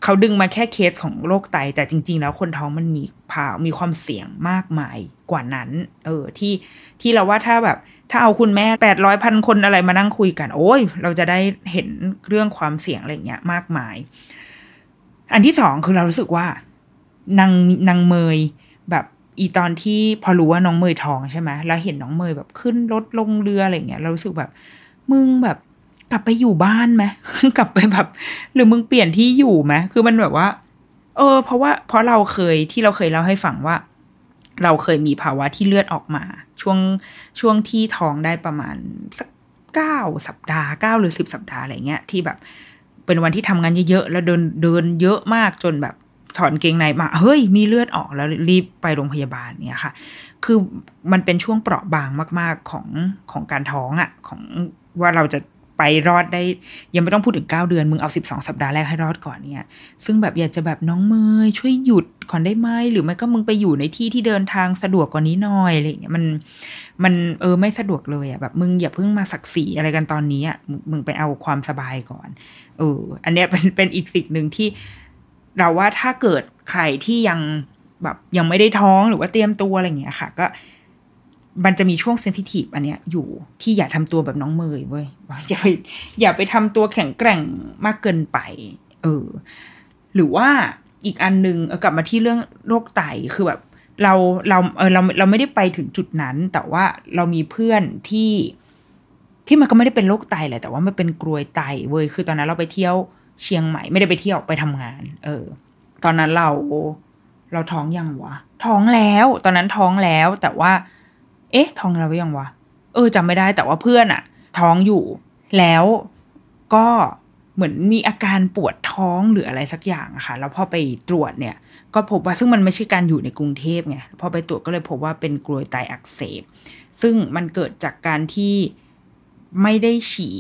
เขาดึงมาแค่เคสของโรคไต แต่จริง ๆ แล้วคนท้องมันมีผ่ามีความเสี่ยงมากมายกว่านั้น เออที่ที่เราว่าถ้าแบบ ถ้าเอาคุณแม่แปดร้อยพันคนอะไรมานั่งคุยกัน โอ้ย เราจะได้เห็นเรื่องความเสี่ยงอะไรเงี้ยมากมาย อันที่สองคือเรารู้สึกว่านางนางเมยแบบอีตอนที่พอรู้ว่าน้องเมยท้องใช่ไหมแล้วเห็นน้องเมยแบบขึ้นรถลงเรืออะไรเงี้ยเรารู้สึกแบบ มึงแบบกลับไปอยู่บ้านไหมกลับไปแบบ หรือมึงเปลี่ยนที่อยู่ไหมคือมันแบบว่า เออ เพราะว่าเพราะเราเคยที่เราเคยเล่าให้ฟังว่า เราเคยมีภาวะที่เลือดออกมา ช่วงช่วงที่ท้องได้ประมาณสักเก้าสัปดาห์เก้าหรือสิบสัปดาห์อะไรเงี้ยที่แบบ เป็นวันที่ทำงานเยอะๆแล้วเดินเดินเยอะมากจนแบบถอนเกงในมาเฮ้ยมีเลือดออกแล้วรีบไปโรงพยาบาลเนี่ยค่ะ คือมันเป็นช่วงเปราะบางมาก ๆของของการท้องอะ่ะ ของว่าเราจะ ไปรอดได้ ยังไม่ต้องพูดถึง 9 เดือน มึงเอา 12 สัปดาห์แรกให้รอดก่อนเนี่ย ซึ่งแบบอยากจะแบบน้องเมยช่วยหยุดก่อนได้ไหมหรือไม่ก็มึงไปอยู่ในที่ที่เดินทางสะดวกกว่านี้หน่อยอะไรเงี้ยมันมันเออไม่สะดวกเลยอะ่ะแบบ มึงอย่าเพิ่งมาศักดิ์ศรีอะไรกันตอนนี้อะ่ะมึงไปเอาความสบายก่อนเอออันเนี้ยเป็นเป็นอีกสิ่งหนึ่งที่ เราว่าถ้าเกิดใครที่ยังแบบยังไม่ได้ท้องหรือว่าเตรียมตัวอะไรเงี้ยค่ะ ก็ มันจะมีช่วงเซนซิทีฟอันเนี้ยอยู่ที่อย่าทำตัวแบบน้องเมยเว้ยอย่าไปอย่าไปทำตัวแข็งแกร่งมากเกินไป เออ หรือว่าอีกอันนึงกลับมาที่เรื่องโรคไตคือแบบเราเราเออเราเราไม่ได้ไปถึงจุดนั้น แต่ว่าเรามีเพื่อนที่ที่มันก็ไม่ได้เป็นโรคไตแหละแต่ว่ามันเป็นกรวยไตเว้ยคือตอนนั้นเราไปเที่ยวเชียงใหม่ไม่ได้ไปเที่ยวไปทำงาน เออ ตอนนั้นเราเราท้องยังวะท้องแล้ว ตอนนั้นท้องแล้วแต่ว่า เอ๊ะ ท้องเรายังวะ เออจำไม่ได้แต่ว่าเพื่อนอะท้องอยู่ แล้วก็เหมือนมีอาการปวดท้องหรืออะไรสักอย่างอะค่ะแล้วพอไปตรวจเนี่ย ก็พบว่าซึ่งมันไม่ใช่การอยู่ในกรุงเทพไงพอไปตรวจก็เลยพบว่าเป็นกรวยไตอักเสบ ซึ่งมันเกิดจากการที่ไม่ได้ฉี่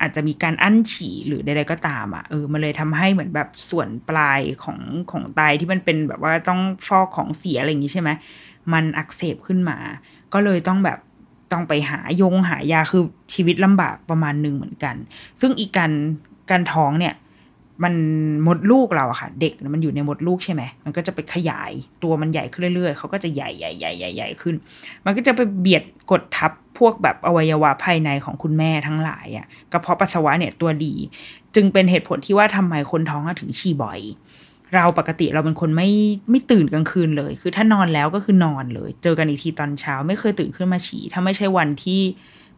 อาจจะมีการอั้นฉี่หรือใดๆก็ตามอะเออมันเลยทำให้เหมือนแบบส่วนปลายของของไตที่มันเป็นแบบว่าต้องฟอกของเสียอะไรอย่างนี้ใช่ไหมมันอักเสบขึ้นมา ก็เลยต้องแบบต้องไปหายงหายาคือชีวิตลำบากประมาณหนึ่งเหมือนกัน ซึ่งอีกการการท้องเนี่ย มันมดลูกเราอะค่ะ เด็กมันอยู่ในมดลูกใช่ไหมมันก็จะไปขยายตัวมันใหญ่ขึ้นเรื่อยๆเขาก็จะใหญ่ใหญ่ใหญ่ใหญ่ใหญ่ขึ้น มันก็จะไปเบียดกดทับพวกแบบอวัยวะภายในของคุณแม่ทั้งหลายอะ่ะกระเพาะปัสสาวะเนี่ยตัวดี จึงเป็นเหตุผลที่ว่าทำไมคนท้องถึงฉี่บ่อย เราปกติเราเป็นคนไม่ไม่ตื่นกลางคืนเลย คือถ้านอนแล้วก็คือนอนเลย เจอกันอีกทีตอนเช้า ไม่เคยตื่นขึ้นมาฉี่ถ้าไม่ใช่วันที่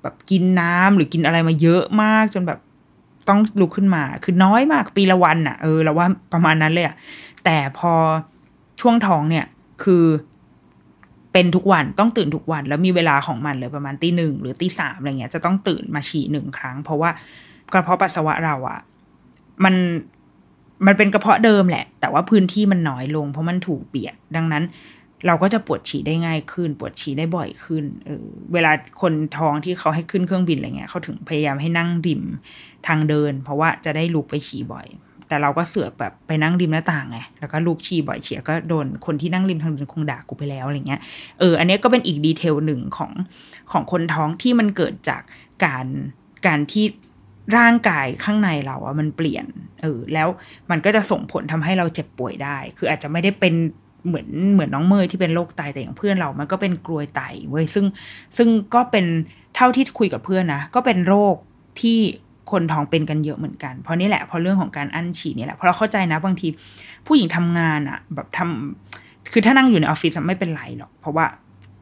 แบบกินน้ำหรือกินอะไรมาเยอะมากจนแบบต้องลุกขึ้นมา คือน้อยมากปีละวันอะ่ะเออเราว่าประมาณนั้นเลยอะ่ะแต่พอช่วงท้องเนี่ย คือเป็นทุกวันต้องตื่นทุกวัน แล้วมีเวลาของมันเลยประมาณตีหนึ่งหรือตีสามอะไรเงี้ยจะต้องตื่นมาฉี่หนึ่งครั้ง เพราะว่ากระเพาะปัสสาวะเราอะ่ะมัน มันเป็นกระเพาะเดิมแหละ แต่ว่าพื้นที่มันน้อยลง เพราะมันถูกเบียดดังนั้น เราก็จะปวดฉี่ได้ง่ายขึ้น ปวดฉี่ได้บ่อยขึ้นเออเวลาคนท้องที่เขาให้ขึ้นเครื่องบินอะไรเงี้ยเขาถึงพยายามให้นั่งริมทางเดิน เพราะว่าจะได้ลุกไปฉี่บ่อย แต่เราก็เสือกแบบไปนั่งริมหน้าต่างไงแล้วก็ลุกฉี่บ่อยเฉียก็โดนคนที่นั่งริมทางเดินคงด่ากูไปแล้วอะไรเงี้ยเอออันนี้ก็เป็นอีกดีเทลหนึ่งของของคนท้องที่มันเกิดจากการการที่ ร่างกายข้างในเราอะมันเปลี่ยนเออแล้วมันก็จะส่งผลทำให้เราเจ็บป่วยได้ คืออาจจะไม่ได้เป็นเหมือนเหมือนน้องเมย์ที่เป็นโรคไตแต่อย่างเพื่อนเรา มันก็เป็นกรวยไตเว้ยซึ่งซึ่งก็เป็นเท่าที่คุยกับเพื่อนนะก็เป็นโรคที่คนท้องเป็นกันเยอะเหมือนกัน เพราะนี่แหละเพราะเรื่องของการอั้นฉี่นี่แหละเพราะเราเข้าใจนะบางทีผู้หญิงทำงานอะแบบทำคือถ้านั่งอยู่ในออฟฟิศไม่เป็นไรหรอกเพราะว่า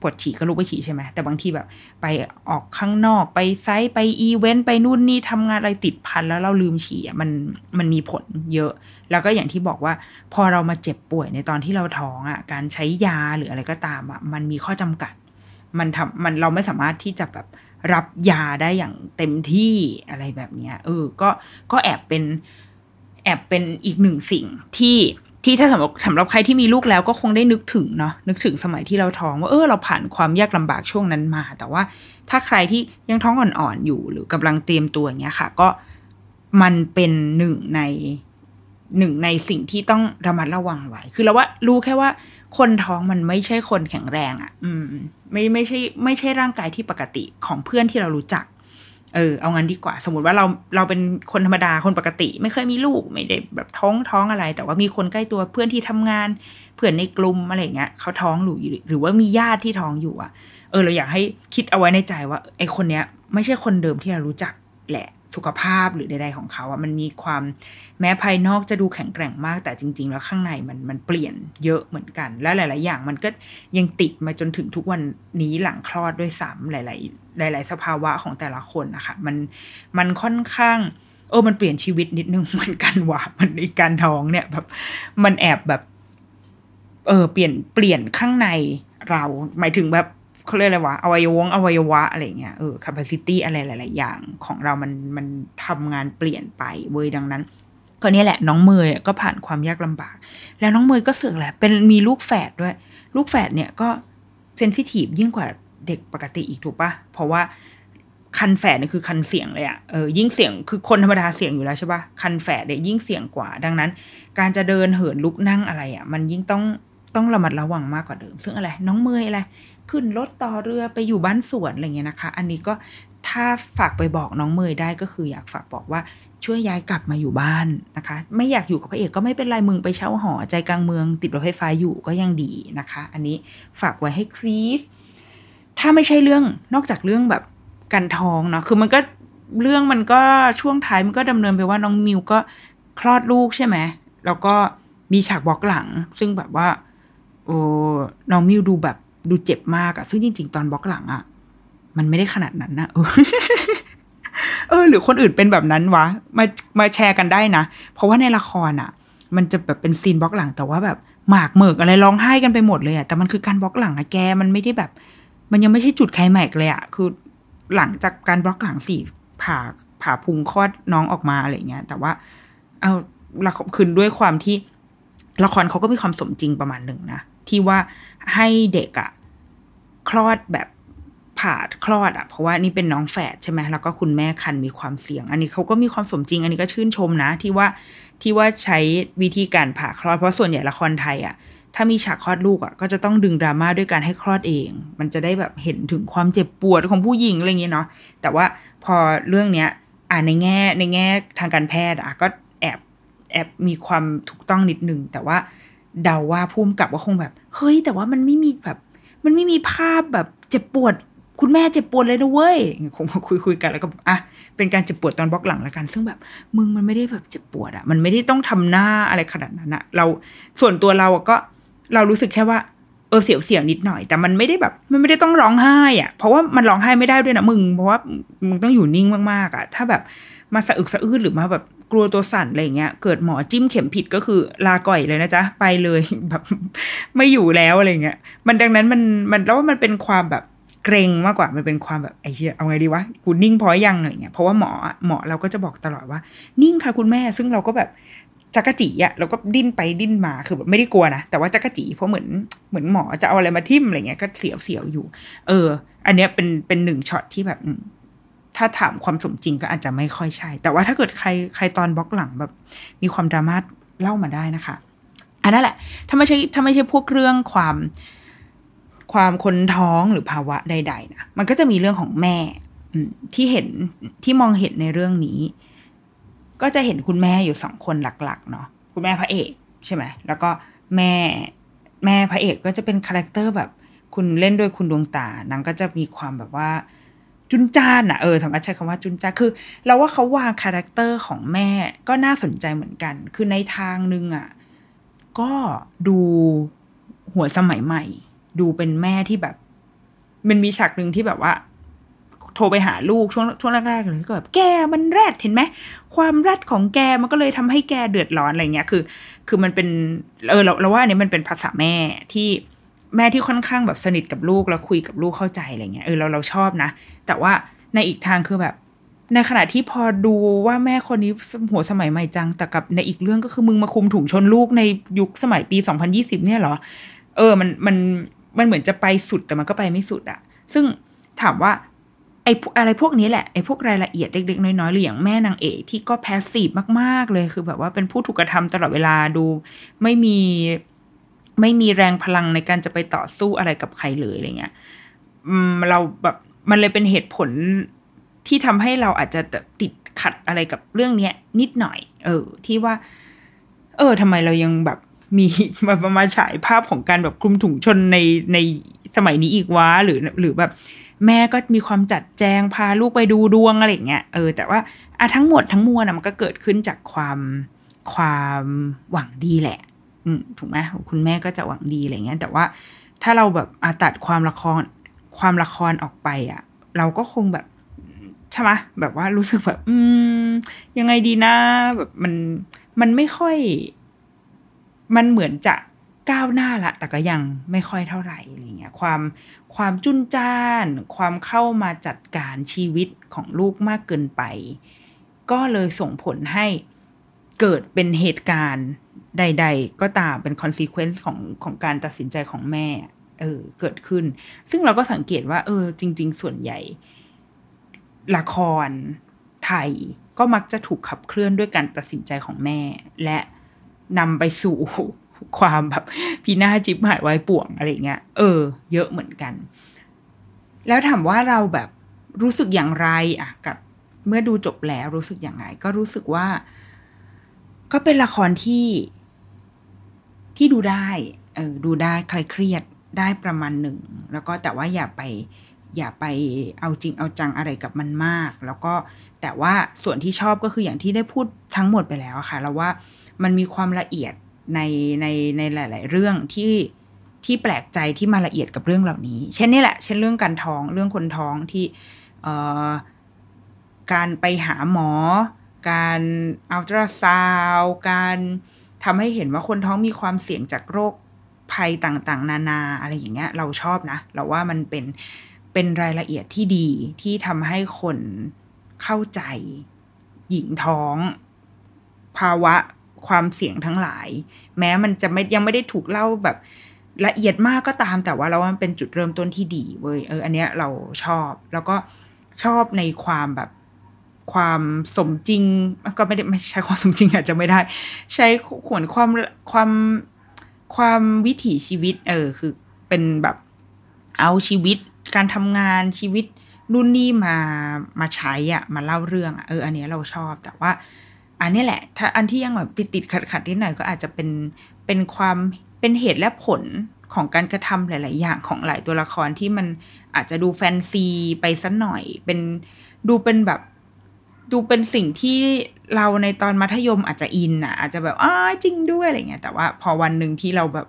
ปวดฉี่ก็ลุกไปฉี่ใช่ไหมแต่บางทีแบบ ไปออกข้างนอกไปไซต์ไปอีเวนต์ไปนู่นนี่ทำงานอะไรติดพันแล้วเราลืมฉี่อะมันมันมีผลเยอะ แล้วก็อย่างที่บอกว่า พอเรามาเจ็บป่วยในตอนที่เราท้องอะการใช้ยาหรืออะไรก็ตามอะมันมีข้อจำกัด มันทำมันเราไม่สามารถที่จะแบบรับยาได้อย่างเต็มที่อะไรแบบเนี้ยเออก็ก็แอบเป็นแอบเป็นอีกหนึ่งสิ่งที่ ที่ถ้าสำหรับสำหรับใครที่มีลูกแล้วก็คงได้นึกถึงเนาะนึกถึงสมัยที่เราท้องว่าเออเราผ่านความยากลำบากช่วงนั้นมา แต่ว่าถ้าใครที่ยังท้องอ่อนๆอยู่ หรือกำลังเตรียมตัวอย่างเงี้ยค่ะ ก็มันเป็นหนึ่งในหนึ่งในสิ่งที่ต้องระมัดระวังไว้ คือเราว่ารู้แค่ว่าคนท้องมันไม่ใช่คนแข็งแรงอะ่ะ อืม ไม่ไม่ใช่ ไม่ใช่ร่างกายที่ปกติของเพื่อนที่เรารู้จัก เออเอางั้นดีกว่า สมมติว่าเราเราเป็นคนธรรมดาคนปกติ ไม่เคยมีลูกไม่ได้แบบท้องท้องอะไร แต่ว่ามีคนใกล้ตัวเพื่อนที่ทำงานเพื่อนในกลุ่มอะไรเงี้ยเขาท้องอยู่หรือว่ามีญาติที่ท้องอยู่อะ เออ เราอยากให้คิดเอาไว้ในใจว่าไอคนเนี้ย ไม่ใช่คนเดิมที่เรารู้จักแหละ สุขภาพหรือใดๆของเขาอะมันมีความแม้ภายนอกจะดูแข็งแกร่งมาก แต่จริง ๆ แล้วข้างในมันมันเปลี่ยนเยอะเหมือนกัน และหลาย ๆ อย่างมันก็ยังติดมาจนถึงทุกวันนี้หลังคลอดด้วยซ้ำหลาย ๆ หลาย ๆ สภาวะของแต่ละคนนะคะมันมันค่อนข้างเออมันเปลี่ยนชีวิตนิดนึงเหมือนกันว่ะมันในการท้องเนี่ยแบบมันแอบแบบ เออเปลี่ยนเปลี่ยนข้างในเรา หมายถึงแบบ เขาเรียกอะไรวะอวัยวงอวัยวะอะไรเงี้ยเออ capacity อะไรหลาย ๆ อย่างของเรามันมันทำงานเปลี่ยนไปเว้ยดังนั้นก็นี่แหละน้องเมยก็ผ่านความยากลำบาก แล้วน้องเมยก็เสือกแหละเป็นมีลูกแฝดด้วย ลูกแฝดเนี่ยก็เซนซิทีฟยิ่งกว่าเด็กปกติอีกถูกปะเพราะว่าคันแฝดเนี่ยคือคันเสียงเลยอะเออยิ่งเสียงคือคนธรรมดาเสียงอยู่แล้วใช่ปะคันแฝดเนี่ยยิ่งเสียงกว่า ดังนั้น การจะเดินเหินลุกนั่งอะไรอะมันยิ่งต้องต้องระมัดระวังมากกว่าเดิม ซึ่งอะไร น้องเมยอะไร ขึ้นรถต่อเรือไปอยู่บ้านสวนอะไรเงี้ยนะคะ อันนี้ก็ถ้าฝากไปบอกน้องเมยได้ก็คืออยากฝากบอกว่าช่วยย้ายกลับมาอยู่บ้านนะคะ ไม่อยากอยู่กับพระเอกก็ไม่เป็นไรมึงไปเช่าหอใจกลางเมือง ติดรถไฟฟ้าอยู่ก็ยังดีนะคะ อันนี้ฝากไว้ให้คริสถ้าไม่ใช่เรื่องนอกจากเรื่องแบบกันทองเนาะคือมันก็เรื่องมันก็ช่วงท้ายมันก็ดำเนินไปว่าน้องมิวก็คลอดลูกใช่ไหมแล้วก็มีฉากบล็อกหลัง ซึ่งแบบว่า โอ้น้องมิวดูแบบ ดูเจ็บมากอะซึ่งจริง ๆ ตอนบล็อกหลังอะมันไม่ได้ขนาดนั้นนะเออ หรือคนอื่นเป็นแบบนั้นวะ มามาแชร์กันได้นะ เพราะว่าในละครอะมันจะแบบเป็น scene block หลังแต่ว่าแบบหมากเหมิกอะไรร้องไห้กันไปหมดเลยอะแต่มันคือการบล็อกหลังอะแกมันไม่ได้แบบ มันยังไม่ใช่จุดไคลแม็กเลยอะคือหลังจากการบล็อกหลังสี่ผ่าผ่าพุงคลอดน้องออกมาอะไรเงี้ย แต่ว่า เอาละคืนด้วยความที่ละครเขาก็มีความสมจริงประมาณหนึ่งนะ ที่ว่าให้เด็กอะคลอดแบบผ่าคลอดอะเพราะว่านี่เป็นน้องแฝดใช่ไหมแล้วก็คุณแม่คันมีความเสี่ยง อันนี้เขาก็มีความสมจริง อันนี้ก็ชื่นชมนะ ที่ว่าที่ว่าใช้วิธีการผ่าคลอด เพราะส่วนใหญ่ละครไทยอะถ้ามีฉากคลอดลูกอะก็จะต้องดึงดราม่าด้วยการให้คลอดเอง มันจะได้แบบเห็นถึงความเจ็บปวดของผู้หญิงอะไรเงี้ยเนาะแต่ว่าพอเรื่องเนี้ยอ่าในแง่ในแง่ทางการแพทย์อะก็แอบแอบมีความถูกต้องนิดนึงแต่ว่า เดาว่าพุ่มกับว่าคงแบบ เฮ้ย แต่ว่ามันไม่มีแบบ มันไม่มีภาพแบบเจ็บปวด คุณแม่เจ็บปวดเลยนะเว้ยคงมาคุยคุยกันแล้วก็อะเป็นการเจ็บปวดตอนบล็อกหลังแล้วกัน ซึ่งแบบมึงมันไม่ได้แบบเจ็บปวดอะมันไม่ได้ต้องทำหน้าอะไรขนาดนั้นอะเราส่วนตัวเราก็เรารู้สึกแค่ว่าเออเสียวเสียวนิดหน่อย แต่มันไม่ได้แบบ มันไม่ได้ต้องร้องไห้อะเพราะว่ามันร้องไห้ไม่ได้ด้วยนะมึง เพราะว่ามึงต้องอยู่นิ่งมากๆอะถ้าแบบมาสะอึกสะอื้นหรือมาแบบ กลัวตัวสั่นอะไรเงี้ยเกิดหมอจิ้มเข็มผิดก็คือลาก่อยเลยนะจ๊ะ ไปเลยแบบไม่อยู่แล้วอะไรเงี้ยมันดังนั้นมันมันแล้วว่ามันเป็นความแบบเกรงมากกว่ามันเป็นความแบบไอ้เชี่ยเอาไงดีวะกูนิ่งพอยังอะไรเงี้ยเพราะว่าหมอหมอเราก็จะบอกตลอดว่า นิ่งค่ะคุณแม่ซึ่งเราก็แบบจักรจีอะเราก็ดิ้นไปดิ้นมาคือแบบไม่ได้กลัวนะแต่ว่าจักรจีเพราะเหมือนเหมือนหมอจะเอาอะไรมาทิ่มอะไรเงี้ยก็เสียวเสียวอยู่ เออ อันเนี้ยเป็นเป็นหนึ่งช็อตที่แบบ ถ้าถามความสมจริงก็อาจจะไม่ค่อยใช่ แต่ว่าถ้าเกิดใครใครตอนบล็อกหลังแบบ มีความดราม่าเล่ามาได้นะคะ อันนั้นแหละ ถ้าไม่ใช่ถ้าไม่ใช่พวกเรื่องความความคนท้องหรือภาวะใด ๆ นะ มันก็จะมีเรื่องของแม่ที่เห็นที่มองเห็นในเรื่องนี้ ก็จะเห็นคุณแม่อยู่สองคนหลัก ๆ เนาะคุณแม่พระเอกใช่ไหมแล้วก็แม่แม่พระเอกก็จะเป็น character แบบ คุณเล่นด้วยคุณดวงตานางก็จะมีความแบบว่า จุ้นจ้านอะเออสามารถใช้คำว่าจุ้นจ้านคือ เราว่าเขาวาง character ของแม่ก็น่าสนใจเหมือนกัน คือในทางนึงอะก็ดูหัวสมัยใหม่ ดูเป็นแม่ที่แบบ มันมีฉากหนึ่งที่แบบว่า โทรไปหาลูกช่วงช่วงแรกๆเลยก็แบบแกมันแรดเห็นไหมความแรดของแกมันก็เลยทำให้แกเดือดร้อนอะไรเงี้ยคือ คือมันเป็นเออเราเราว่าอันนี้มันเป็นภาษาแม่ที่ แม่ที่ค่อนข้างแบบสนิทกับลูกแล้วคุยกับลูกเข้าใจอะไรเงี้ยเออเราเราชอบนะ แต่ว่าในอีกทางคือแบบ ในขณะที่พอดูว่าแม่คนนี้หัวสมัยใหม่จังแต่กับในอีกเรื่องก็คือมึงมาคุมถุงชนลูกในยุคสมัยปี 2020 เนี่ยเหรอ เออมันมันมันเหมือนจะไปสุดแต่มันก็ไปไม่สุดอะซึ่งถามว่าไอ้อะไรพวกนี้แหละไอ้พวกรายละเอียดเล็กๆน้อยๆหรืออย่างแม่นางเอกที่ก็แพสซีฟมากๆเลยคือแบบว่าเป็นผู้ถูกกระทำตลอดเวลาดู ไม่มี ไม่มีแรงพลังในการจะไปต่อสู้อะไรกับใครเลยอะไรเงี้ยเราแบบมันเลยเป็นเหตุผลที่ทำให้เราอาจจะติดขัดอะไรกับเรื่องเนี้ย นิดหน่อย เออ ที่ว่า เออทำไมเรายังแบบมีมามาฉายภาพของการแบบคลุมถุงชนในในสมัยนี้อีกวะหรือ หรือแบบ แม่ก็มีความจัดแจงพาลูกไปดูดวงอะไรเงี้ยเออแต่ว่าอะทั้งหมดทั้งมวลมันก็เกิดขึ้นจากความความหวังดีแหละ ถูกไหมคุณแม่ก็จะหวังดีอะไรเงี้ย แต่ว่าถ้าเราแบบอาตัดความละครความละครออกไปอะเราก็คงแบบใช่ไหมแบบว่ารู้สึกแบบ อืม ยังไงดีนะ แบบมันมันไม่ค่อย มันเหมือนจะก้าวหน้าละ แต่ก็ยังไม่ค่อยเท่าไหร่อะไรเงี้ย ความความจุนจ้าน ความเข้ามาจัดการชีวิตของลูกมากเกินไป ก็เลยส่งผลให้เกิดเป็นเหตุการณ์ ใด ๆ ก็ตามเป็น consequence ของของการตัดสินใจของแม่เออเกิดขึ้น ซึ่งเราก็สังเกตว่า เออ จริง ๆ ส่วนใหญ่ ละครไทยก็มักจะถูกขับเคลื่อนด้วยการตัดสินใจของแม่ และนำไปสู่ความแบบพีหน้าจิบหายไว้ป่วงอะไรเงี้ย เออ เยอะเหมือนกัน แล้วถามว่าเราแบบรู้สึกอย่างไรอะกับ เมื่อดูจบแล้วรู้สึกอย่างไรก็รู้สึกว่า ก็เป็นละครที่ ที่ดูได้เออดูได้ใคลายเครียดได้ประมาณหนึ่ง แล้วก็แต่ว่าอย่าไปอย่าไปเอาจริงเอาจังอะไรกับมันมาก แล้วก็แต่ว่าส่วนที่ชอบก็คืออย่างที่ได้พูดทั้งหมดไปแล้วค่ะแล้วว่ามันมีความละเอียดในในในหลาย ๆ เรื่องที่ที่แปลกใจที่มาละเอียดกับเรื่องเหล่านี้ เช่นนี่แหละ เช่นเรื่องการท้องเรื่องคนท้องที่เอ่อการไปหาหมอ การอัลตราซาวการ ทำให้เห็นว่าคนท้องมีความเสี่ยงจากโรคภัยต่างๆ นานาอะไรอย่างเงี้ย เราชอบนะ เราว่ามันเป็นเป็นรายละเอียดที่ดีที่ทำให้คนเข้าใจหญิงท้อง ภาวะความเสี่ยงทั้งหลาย แม้มันจะไม่ยังไม่ได้ถูกเล่าแบบละเอียดมากก็ตามแต่ว่าเราว่ามันเป็นจุดเริ่มต้นที่ดีเว้ยเอออันเนี้ยเราชอบ แล้วก็ชอบในความแบบ ความสมจริง ก็ไม่ได้ไม่ใช้ความสมจริงอาจจะไม่ได้ ใช้ขวนความความความวิถีชีวิต เออคือเป็นแบบเอาชีวิตการทำงานชีวิตรุ่นนี้มามาใช้อะมาเล่าเรื่องอะเอออันนี้เราชอบแต่ว่า อันนี้แหละ ถ้าอันที่ยังแบบติดติดขัดขัดนิดหน่อยก็อาจจะเป็นเป็นความเป็นเหตุและผลของการกระทำหลาย ๆ อย่างของหลายตัวละครที่มันอาจจะดูแฟนซีไปสักหน่อย เป็นดูเป็นแบบ ดูเป็นสิ่งที่เราในตอนมัธยมอาจจะอินอะ อาจจะแบบอ้าจริงด้วยอะไรเงี้ย แต่ว่าพอวันหนึ่งที่เราแบบ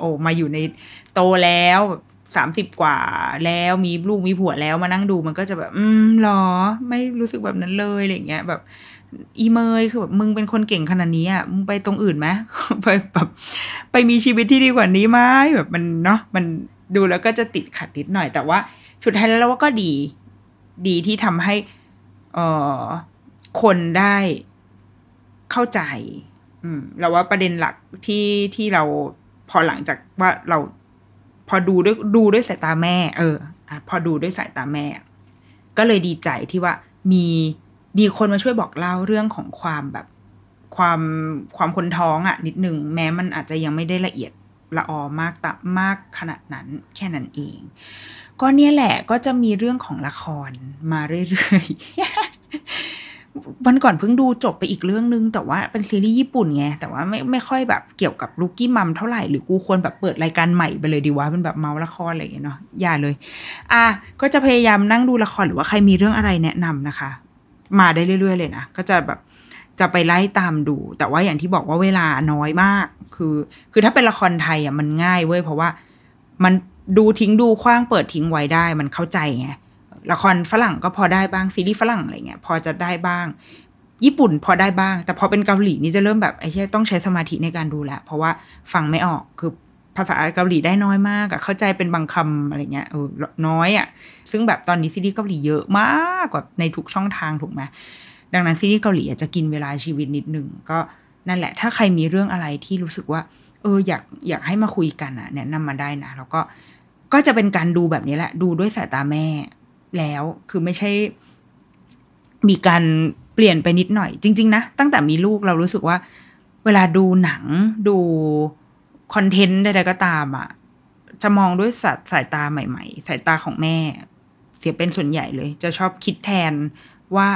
โอ้มาอยู่ในโตแล้วสามสิบกว่าแล้วมีลูกมีผัวแล้วมานั่งดูมันก็จะแบบ อืมหรอ ไม่รู้สึกแบบนั้นเลยอะไรเงี้ยแบบ อีเมยคือแบบมึงเป็นคนเก่งขนาดนี้อะมึงไปตรงอื่นไหมไปแบบไปมีชีวิตที่ดีกว่านี้ไหมแบบมันเนาะมันดูแล้วก็จะติดขัดนิดหน่อย แต่ว่าสุดท้ายแล้วว่าก็ดี ดีที่ทำให้ คนได้เข้าใจเราว่าประเด็นหลักที่ที่เราพอหลังจากว่าเราพอดูด้วยดูด้วยสายตาแม่ เออพอดูด้วยสายตาแม่ ก็เลยดีใจที่ว่ามีมีคนมาช่วยบอกเล่าเรื่องของความแบบความความคนท้องอะ่ะ นิดหนึ่งแม้มันอาจจะยังไม่ได้ละเอียดละออมากตมากขนาดนั้นแค่นั้นเอง ก็เนี่ยแหละก็จะมีเรื่องของละครมาเรื่อยๆ วันก่อนเพิ่งดูจบไปอีกเรื่องนึง แต่ว่าเป็นซีรีส์ญี่ปุ่นไง แต่ว่าไม่ไม่ค่อยแบบเกี่ยวกับลูกี้มัมเท่าไหร่ หรือกูควรแบบเปิดรายการใหม่ไปเลยดีวะเป็นแบบเมาละครอะไรอย่างเงี้ยเนาะอย่าเลย อะก็จะพยายามนั่งดูละครหรือว่าใครมีเรื่องอะไรแนะนำนะคะ มาได้เรื่อยๆเลยนะ ก็จะแบบจะไปไล่ตามดู แต่ว่าอย่างที่บอกว่าเวลาน้อยมาก คือ คือถ้าเป็นละครไทยอะมันง่ายเว้ยเพราะว่ามันดูทิ้งดูคว้างเปิดทิ้งไว้ได้มันเข้าใจไง ละครฝรั่งก็พอได้บ้างซีรีส์ฝรั่งอะไรเงี้ยพอจะได้บ้าง ญี่ปุ่นพอได้บ้าง แต่พอเป็นเกาหลีนี่จะเริ่มแบบไอ้เช่ต้องใช้สมาธิในการดูแลเพราะว่าฟังไม่ออกคือภาษาเกาหลีได้น้อยมากอะเข้าใจเป็นบางคำอะไรเงี้ยเออน้อยอะซึ่งแบบตอนนี้ซีรีส์เกาหลีเยอะมากกว่าในทุกช่องทางถูกไหมดังนั้นซีรีส์เกาหลีอาจจะกินเวลาชีวิตนิดนึงก็นั่นแหละ ถ้าใครมีเรื่องอะไรที่รู้สึกว่า เอออยากอยากให้มาคุยกันอะแนะนำมาได้นะแล้วก็ก็จะเป็นการดูแบบนี้แหละ ดูด้วยสายตาแม่ แล้ว คือไม่ใช่ มีการเปลี่ยนไปนิดหน่อย จริง ๆ นะ ตั้งแต่มีลูกเรารู้สึกว่า เวลาดูหนังดูคอนเทนต์ใดๆก็ตามอะ่ะ จะมองด้วยสายสายตาใหม่ ๆ สายตาของแม่ เสียเป็นส่วนใหญ่เลย จะชอบคิดแทนว่า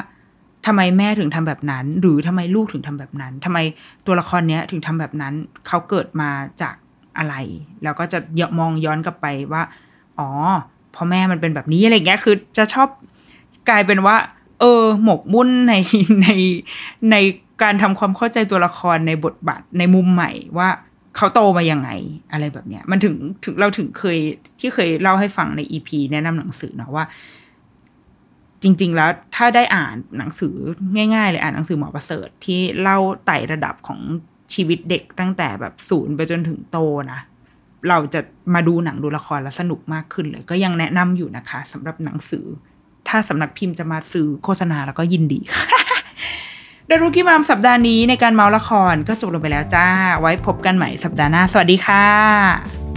ทำไมแม่ถึงทำแบบนั้น หรือทำไมลูกถึงทำแบบนั้นทำไมตัวละครเนี้ยถึงทำแบบนั้น เขาเกิดมาจากอะไร แล้วก็จะมองย้อนกลับไปว่า อ๋อ พอแม่มันเป็นแบบนี้อะไรเงี้ยคือจะชอบกลายเป็นว่า เออ หมกมุ่นในในในการทำความเข้าใจตัวละครในบทบาทในมุมใหม่ว่าเขาโตมายังไงอะไรแบบเนี้ย มันถึงถึงเราถึงเคยที่เคยเล่าให้ฟังในอีพีแนะนำหนังสือเนาะว่า จริง ๆ แล้วถ้าได้อ่านหนังสือง่าย ๆ เลยอ่านหนังสือหมอประเสริฐที่เล่าไต่ระดับของชีวิตเด็กตั้งแต่แบบศูนย์ไปจนถึงโตนะ เราจะมาดูหนังดูละครแล้วสนุกมากขึ้นเลย ก็ยังแนะนำอยู่นะคะสำหรับหนังสือ ถ้าสำนักพิมพ์จะมาซื้อโฆษณาแล้วก็ยินดีค่ะโดยรุกี้มามสัปดาห์นี้ในการเมาละครก็จบลงไปแล้วจ้า ไว้พบกันใหม่สัปดาห์หน้า สวัสดีค่ะ